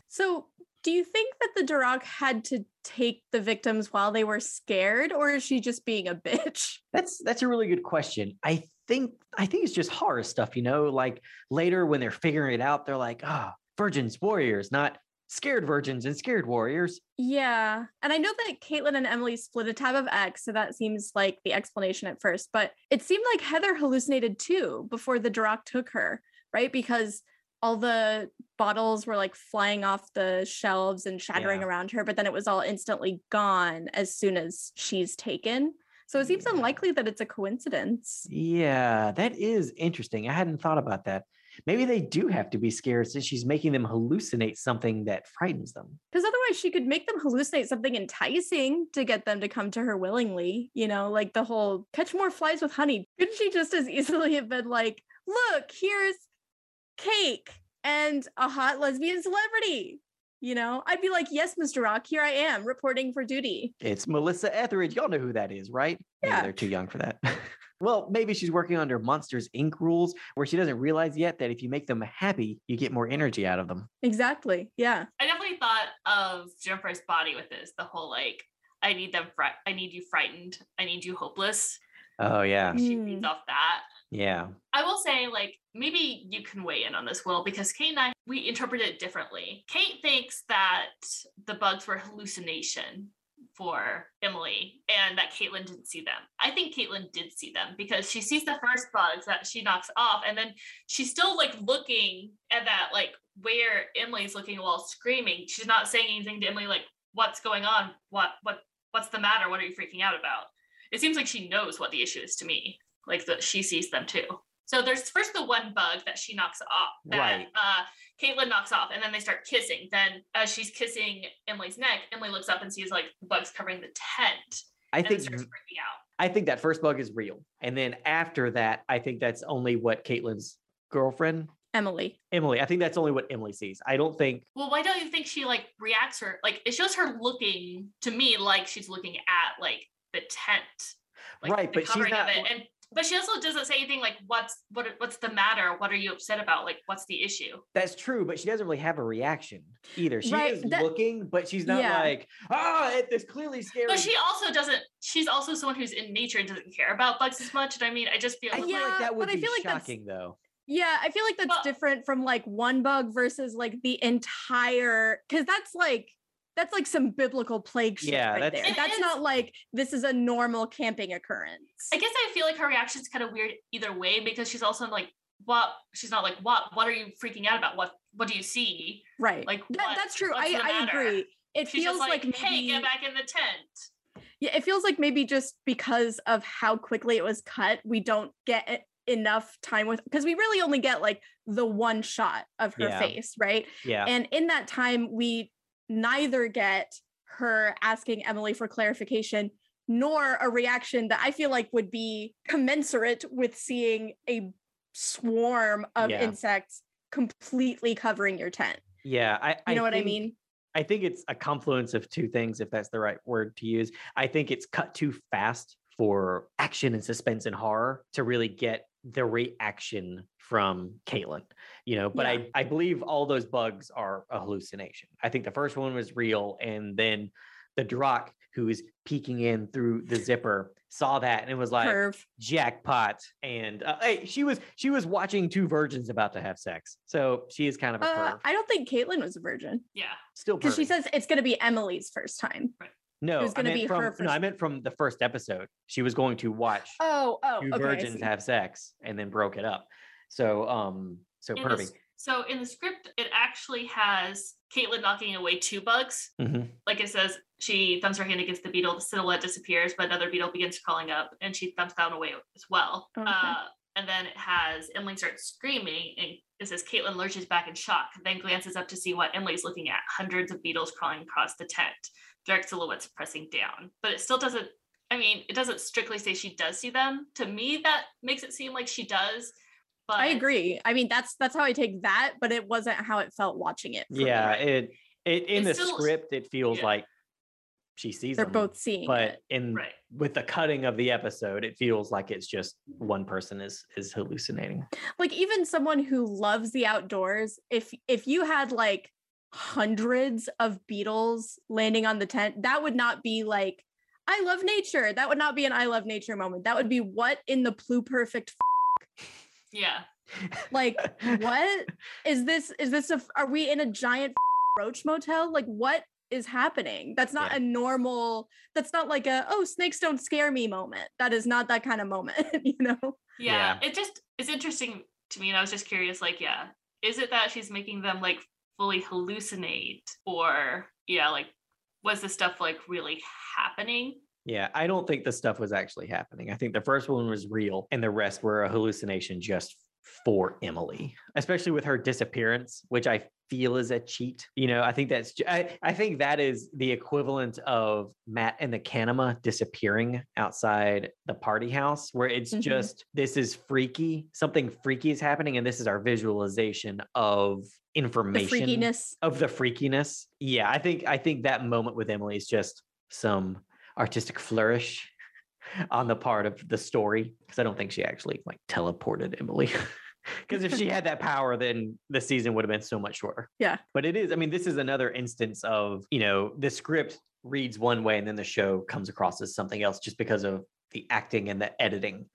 So, do you think that the Darach had to take the victims while they were scared, or is she just being a bitch? That's that's a really good question. I think I think it's just horror stuff, you know, like later when they're figuring it out, they're like, ah, virgins, warriors, not scared virgins and scared warriors. Yeah. And I know that Caitlin and Emily split a tab of X, so that seems like the explanation at first, but it seemed like Heather hallucinated too before the Darach took her, right? Because all the bottles were like flying off the shelves and shattering Yeah. around her, but then it was all instantly gone as soon as she's taken. So it seems Yeah. unlikely that it's a coincidence. Yeah, that is interesting. I hadn't thought about that. Maybe they do have to be scared since she's making them hallucinate something that frightens them. Because otherwise, she could make them hallucinate something enticing to get them to come to her willingly. You know, like the whole catch more flies with honey. Couldn't she just as easily have been like, look, here's cake and a hot lesbian celebrity? You know, I'd be like, yes, Mr. Rock, here I am reporting for duty. It's Melissa Etheridge. Y'all know who that is, right? Maybe Yeah. they're too young for that. well, maybe she's working under Monsters Inc. rules where she doesn't realize yet that if you make them happy, you get more energy out of them. Exactly. Yeah. I definitely thought of Jennifer's body with this. The whole like, I need them. Fri- I need you frightened. I need you hopeless. Oh, yeah. She Mm. feeds off that. Yeah. I will say, like, maybe you can weigh in on this, Will, because Kate and I, we interpret it differently. Kate thinks that the bugs were hallucination for Emily and that Caitlin didn't see them. I think Caitlin did see them because she sees the first bugs that she knocks off and then she's still like looking at that, like where Emily's looking while screaming. She's not saying anything to Emily like, what's going on? What, what, what's the matter? What are you freaking out about? It seems like she knows what the issue is to me like that she sees them too. So there's first the one bug that she knocks off, that Right. uh, Caitlin knocks off, and then they start kissing. Then as she's kissing Emily's neck, Emily looks up and sees like the bugs covering the tent, I and think starts freaking out. I think that first bug is real. And then after that, I think that's only what Caitlin's girlfriend, Emily. Emily, I think that's only what Emily sees. I don't think Well, why don't you think she like reacts her like it shows her looking to me like she's looking at like the tent, like Right, the but she's covering not- of it, and but she also doesn't say anything like what's what what's the matter? What are you upset about? Like what's the issue? that's true, but she doesn't really have a reaction either. She Right, is that- looking, but she's not Yeah. like, ah, it, it's clearly scary. But she also doesn't. She's also someone who's in nature and doesn't care about bugs as much. And I mean, I just feel I like feel like Yeah, that would but I be feel like that's- shocking though. Yeah, I feel like that's Well- different from like one bug versus like the entire because that's like that's like some biblical plague shit Yeah, right that's- there. That's is. not like this is a normal camping occurrence. I guess I feel like her reaction's kind of weird either way because she's also like, what? She's not like, what? What are you freaking out about? What? What do you see? right. like, That- what- that's true. I, I agree. It She's feels just like, like, hey, maybe, get back in the tent. yeah, it feels like maybe just because of how quickly it was cut, we don't get it enough time with because we really only get like the one shot of her Yeah. face, right? Yeah. And in that time, we neither get her asking Emily for clarification, nor a reaction that I feel like would be commensurate with seeing a swarm of Yeah. insects completely covering your tent. Yeah, I You know what I mean? I think it's a confluence of two things, if that's the right word to use. I think it's cut too fast for action and suspense and horror to really get the reaction from Caitlin. You know, but Yeah. I, I believe all those bugs are a hallucination. I think the first one was real, and then the Darach who is peeking in through the zipper saw that and it was like Curve. jackpot. And uh, hey, she was she was watching two virgins about to have sex, so she is kind of a Uh. I don't think Caitlin was a virgin yeah. Still because she says it's going to be Emily's first time. No, was I gonna meant be from, her No, I meant from the first episode. She was going to watch Oh, oh, two okay. Virgins have sex and then broke it up. So, um, so In pervy. this, so in the script, it actually has Caitlin knocking away two bugs. Mhm. Like it says, she thumps her hand against the beetle, the silhouette disappears, but another beetle begins crawling up, and she thumps down away as well. Okay. Uh, and then it has Emily starts screaming, and it says Caitlin lurches back in shock, then glances up to see what Emily's looking at hundreds of beetles crawling across the tent, direct silhouettes pressing down. But it still doesn't, I mean, it doesn't strictly say she does see them. To me, that makes it seem like she does. But I agree. I mean, that's that's how I take that, but it wasn't how it felt watching it. for me. Yeah, it it in It's the still- script it feels yeah. like she sees they're them, both seeing but it. in Right. with the cutting of the episode, it feels like it's just one person is is hallucinating. Like even someone who loves the outdoors, if if you had like hundreds of beetles landing on the tent, that would not be like I love nature. That would not be an I love nature moment. That would be what in the pluperfect yeah. like what is this is this a are we in a giant roach motel like what is happening. That's not Yeah. a normal that's not like a oh snakes don't scare me moment. That is not that kind of moment you know? Yeah it just is interesting to me and i was just curious like yeah is it that she's making them like fully hallucinate or yeah like was the stuff like really happening? Yeah, I don't think the stuff was actually happening. I think the first one was real and the rest were a hallucination just for Emily, especially with her disappearance, which I feel is a cheat. You know, I think that's, I, I think that is the equivalent of Matt and the Kanima disappearing outside the party house, where it's Mhm. just, this is freaky. Something freaky is happening. And this is our visualization of information the information freakiness of the freakiness. Yeah, I think I think that moment with Emily is just some artistic flourish on the part of the story because I don't think she actually like teleported Emily. Because if she had that power, then the season would have been so much shorter. Yeah. But it is, I mean, this is another instance of, you know, the script reads one way and then the show comes across as something else just because of the acting and the editing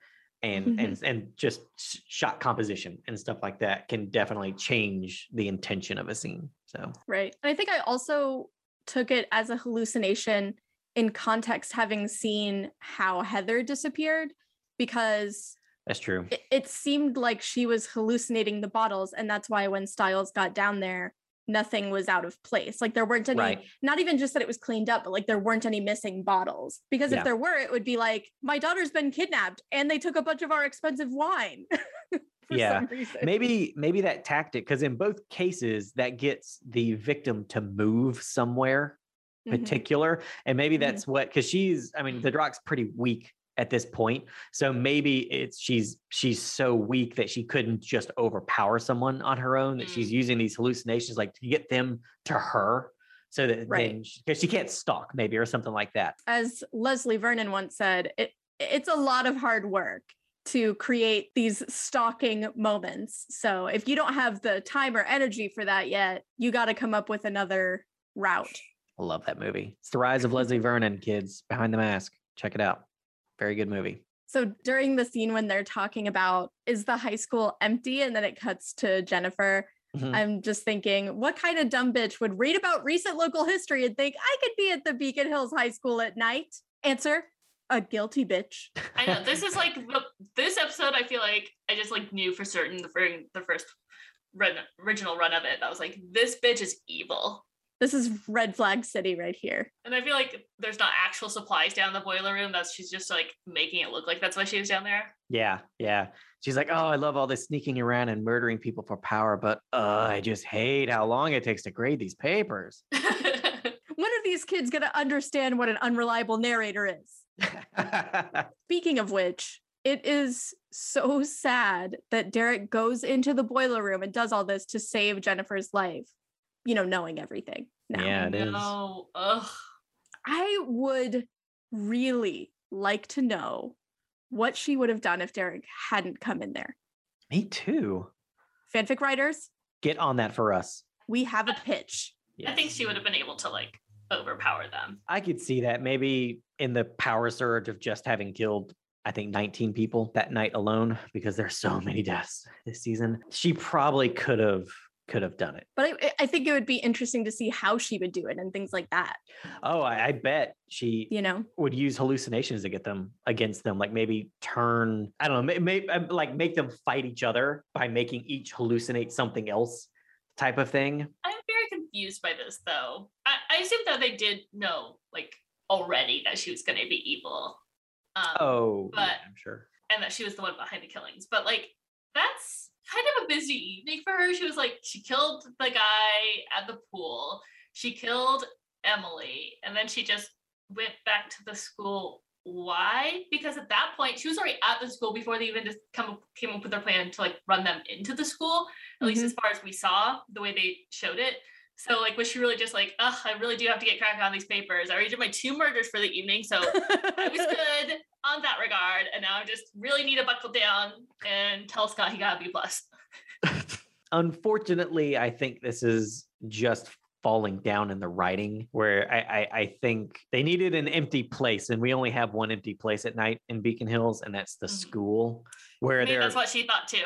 and mm-hmm. and and just shot composition and stuff like that can definitely change the intention of a scene. So right and i think i also took it as a hallucination in context having seen how heather disappeared because that's true. it, it seemed like she was hallucinating the bottles and that's why when stiles got down there nothing was out of place like there weren't any Right. not even just that it was cleaned up but like there weren't any missing bottles because Yeah. if there were it would be like my daughter's been kidnapped and they took a bunch of our expensive wine for Yeah. maybe maybe that tactic because in both cases that gets the victim to move somewhere Mhm. particular and maybe Mhm. that's what because she's i mean the darach's pretty weak at this point so maybe it's she's she's so weak that she couldn't just overpower someone on her own that she's using these hallucinations like to get them to her so that Right. because she can't stalk maybe or something like that as leslie vernon once said it it's a lot of hard work to create these stalking moments so if you don't have the time or energy for that yet you got to come up with another route i love that movie it's the rise of leslie vernon kids behind the mask check it out very good movie So during the scene when they're talking about is the high school empty and then it cuts to Jennifer, Mhm. I'm just thinking, what kind of dumb bitch would read about recent local history and think I could be at the Beacon Hills High School at night? Answer, a guilty bitch. I know this is like the, this episode. I feel like I just like knew for certain the the first run, original run of it. I was like, this bitch is evil, This is red flag city right here. and I feel like there's not actual supplies down in the boiler room. That's she's just like making it look like that's why she was down there. Yeah, yeah. She's like, oh, I love all this sneaking around and murdering people for power, but uh, I just hate how long it takes to grade these papers. When are these kids going to understand what an unreliable narrator is? Speaking of which, it is so sad that Derek goes into the boiler room and does all this to save Jennifer's life, you know, knowing everything. Now. Yeah, it is. No. Ugh. I would really like to know what she would have done if Derek hadn't come in there. Me too. Fanfic writers, Get on that for us. we have a pitch. I think she would have been able to like overpower them. I could see that maybe in the power surge of just having killed, I think 19 people that night alone, because there's so many deaths this season. She probably could have could have done it. But I, I think it would be interesting to see how she would do it and things like that. Oh, I, I bet she You know, would use hallucinations to get them against them. Like maybe turn, I don't know, may, may, um, like make them fight each other by making each hallucinate something else, type of thing. I'm very confused by this though. I, I assume that they did know like already that she was going to be evil. Um, Oh, yeah, but- I'm sure. and that she was the one behind the killings. But like that's kind of a busy evening for her. She was like she killed the guy at the pool. She killed Emily and then she just went back to the school. Why? Because at that point she was already at the school before they even just come came up with their plan to like run them into the school. At least Mhm. as far as we saw the way they showed it. So like was she really just like, ugh, I really do have to get cracking on these papers. I already did my two murders for the evening, so I was good on that regard, and now I just really need to buckle down and tell Scott he got a B plus. Unfortunately, I think this is just falling down in the writing where I, I, I think they needed an empty place and we only have one empty place at night in Beacon Hills and that's the Mhm. school where Maybe that's what she thought too.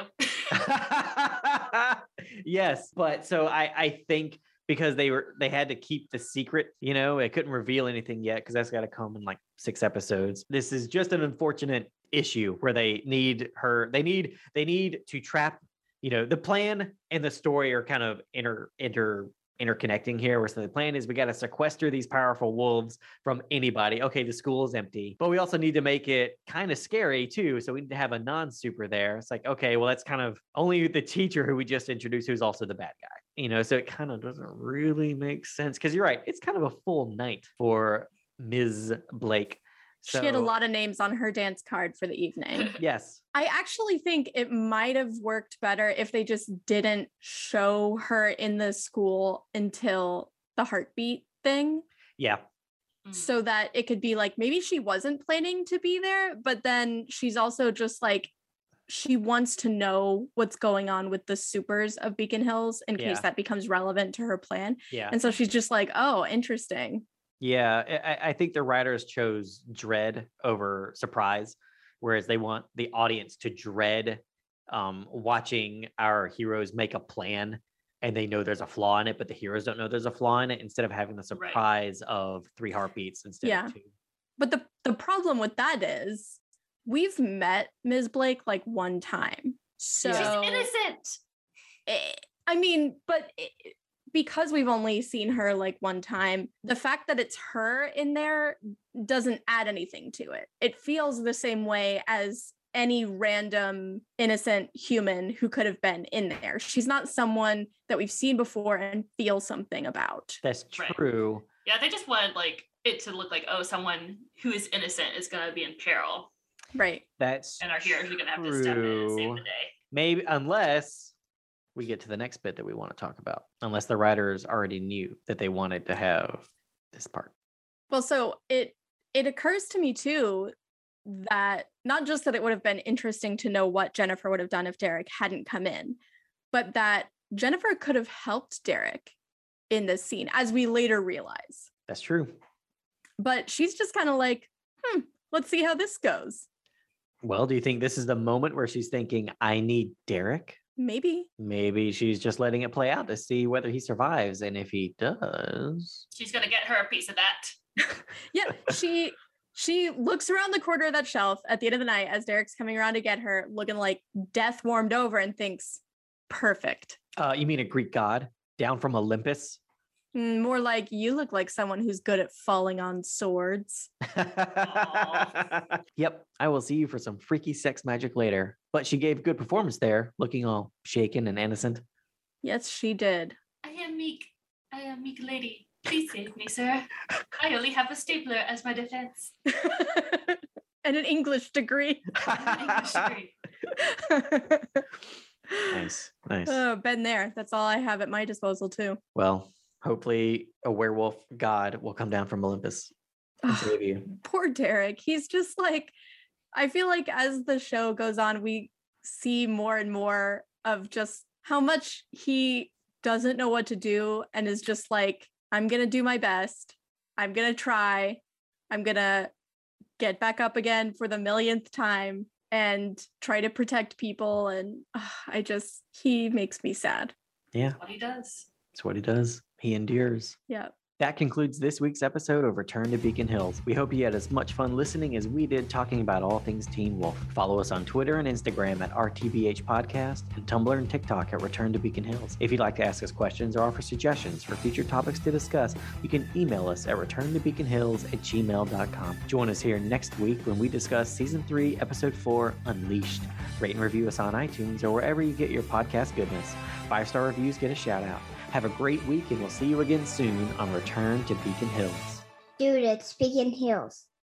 yes, but so I I think because they were they had to keep the secret, you know, they couldn't reveal anything yet because that's got to come in like six episodes. This is just an unfortunate issue where they need her. They need they need to trap. You know, the plan and the story are kind of inter inter interconnecting here. Where so the plan is we got to sequester these powerful wolves from anybody. Okay, the school is empty, but we also need to make it kind of scary too. So we need to have a non-super there. It's like, okay, well, that's kind of only the teacher who we just introduced, who's also the bad guy. You know, so it kind of doesn't really make sense because you're right. It's kind of a full night for Ms. Blake. She had a lot of names on her dance card for the evening. Yes. I actually think it might have worked better if they just didn't show her in the school until the heartbeat thing Yeah. Mm. so that it could be like maybe she wasn't planning to be there, but then she's also just like she wants to know what's going on with the supers of Beacon Hills in case Yeah. that becomes relevant to her plan. Yeah. And so she's just like, oh, interesting. Yeah, I- I, I think the writers chose dread over surprise, whereas they want the audience to dread um, watching our heroes make a plan and they know there's a flaw in it, but the heroes don't know there's a flaw in it instead of having the Right. surprise of three heartbeats instead Yeah. of two. But the the problem with that is we've met Ms. Blake like one time. So She's innocent. eh, I mean, but it, because we've only seen her like one time, the fact that it's her in there doesn't add anything to it. It feels the same way as any random innocent human who could have been in there. She's not someone that we've seen before and feel something about. That's Right. true. Yeah, they just wanted like it to look like oh, someone who is innocent is gonna be in peril, Right. That's and our heroes are gonna have to step in and save the day. Maybe unless we get to the next bit that we want to talk about, unless the writers already knew that they wanted to have this part. Well, so it it occurs to me too that not just that it would have been interesting to know what Jennifer would have done if Derek hadn't come in, but that Jennifer could have helped Derek in this scene, as we later realize. That's true. But she's just kind of like, hmm, let's see how this goes. Well, do you think this is the moment where she's thinking, I need Derek? Maybe. Maybe she's just letting it play out to see whether he survives. And if he does, She's gonna get her a piece of that. Yeah, she she looks around the corner of that shelf at the end of the night as Derek's coming around to get her, looking like death warmed over, and thinks, perfect. uh, you mean a Greek god down from Olympus? Mm, More like you look like someone who's good at falling on swords. yep, I will see you for some freaky sex magic later. But she gave good performance there, looking all shaken and innocent. Yes, she did. I am meek. I am meek lady. Please save me, sir. I only have a stapler as my defense. and an English degree. An English degree. nice, nice. oh, been there. That's all I have at my disposal too. well, hopefully a werewolf god will come down from Olympus and save you. Poor Derek. He's just like, I feel like as the show goes on, we see more and more of just how much he doesn't know what to do and is just like, I'm going to do my best. I'm going to try. I'm going to get back up again for the millionth time and try to protect people. And ah, I just, he makes me sad. Yeah, What he does. It's what he does. He endures. Yeah. That concludes this week's episode of Return to Beacon Hills. We hope you had as much fun listening as we did talking about all things Teen Wolf. Follow us on Twitter and Instagram at RTBH Podcast and Tumblr and TikTok at Return to Beacon Hills. If you'd like to ask us questions or offer suggestions for future topics to discuss, you can email us at returntobeaconhills at gmail.com. Join us here next week when we discuss Season 3, Episode 4, Unleashed. Rate and review us on iTunes or wherever you get your podcast goodness. Five star reviews get a shout out. Have a great week, and we'll see you again soon on Return to Beacon Hills. Dude, it's Beacon Hills.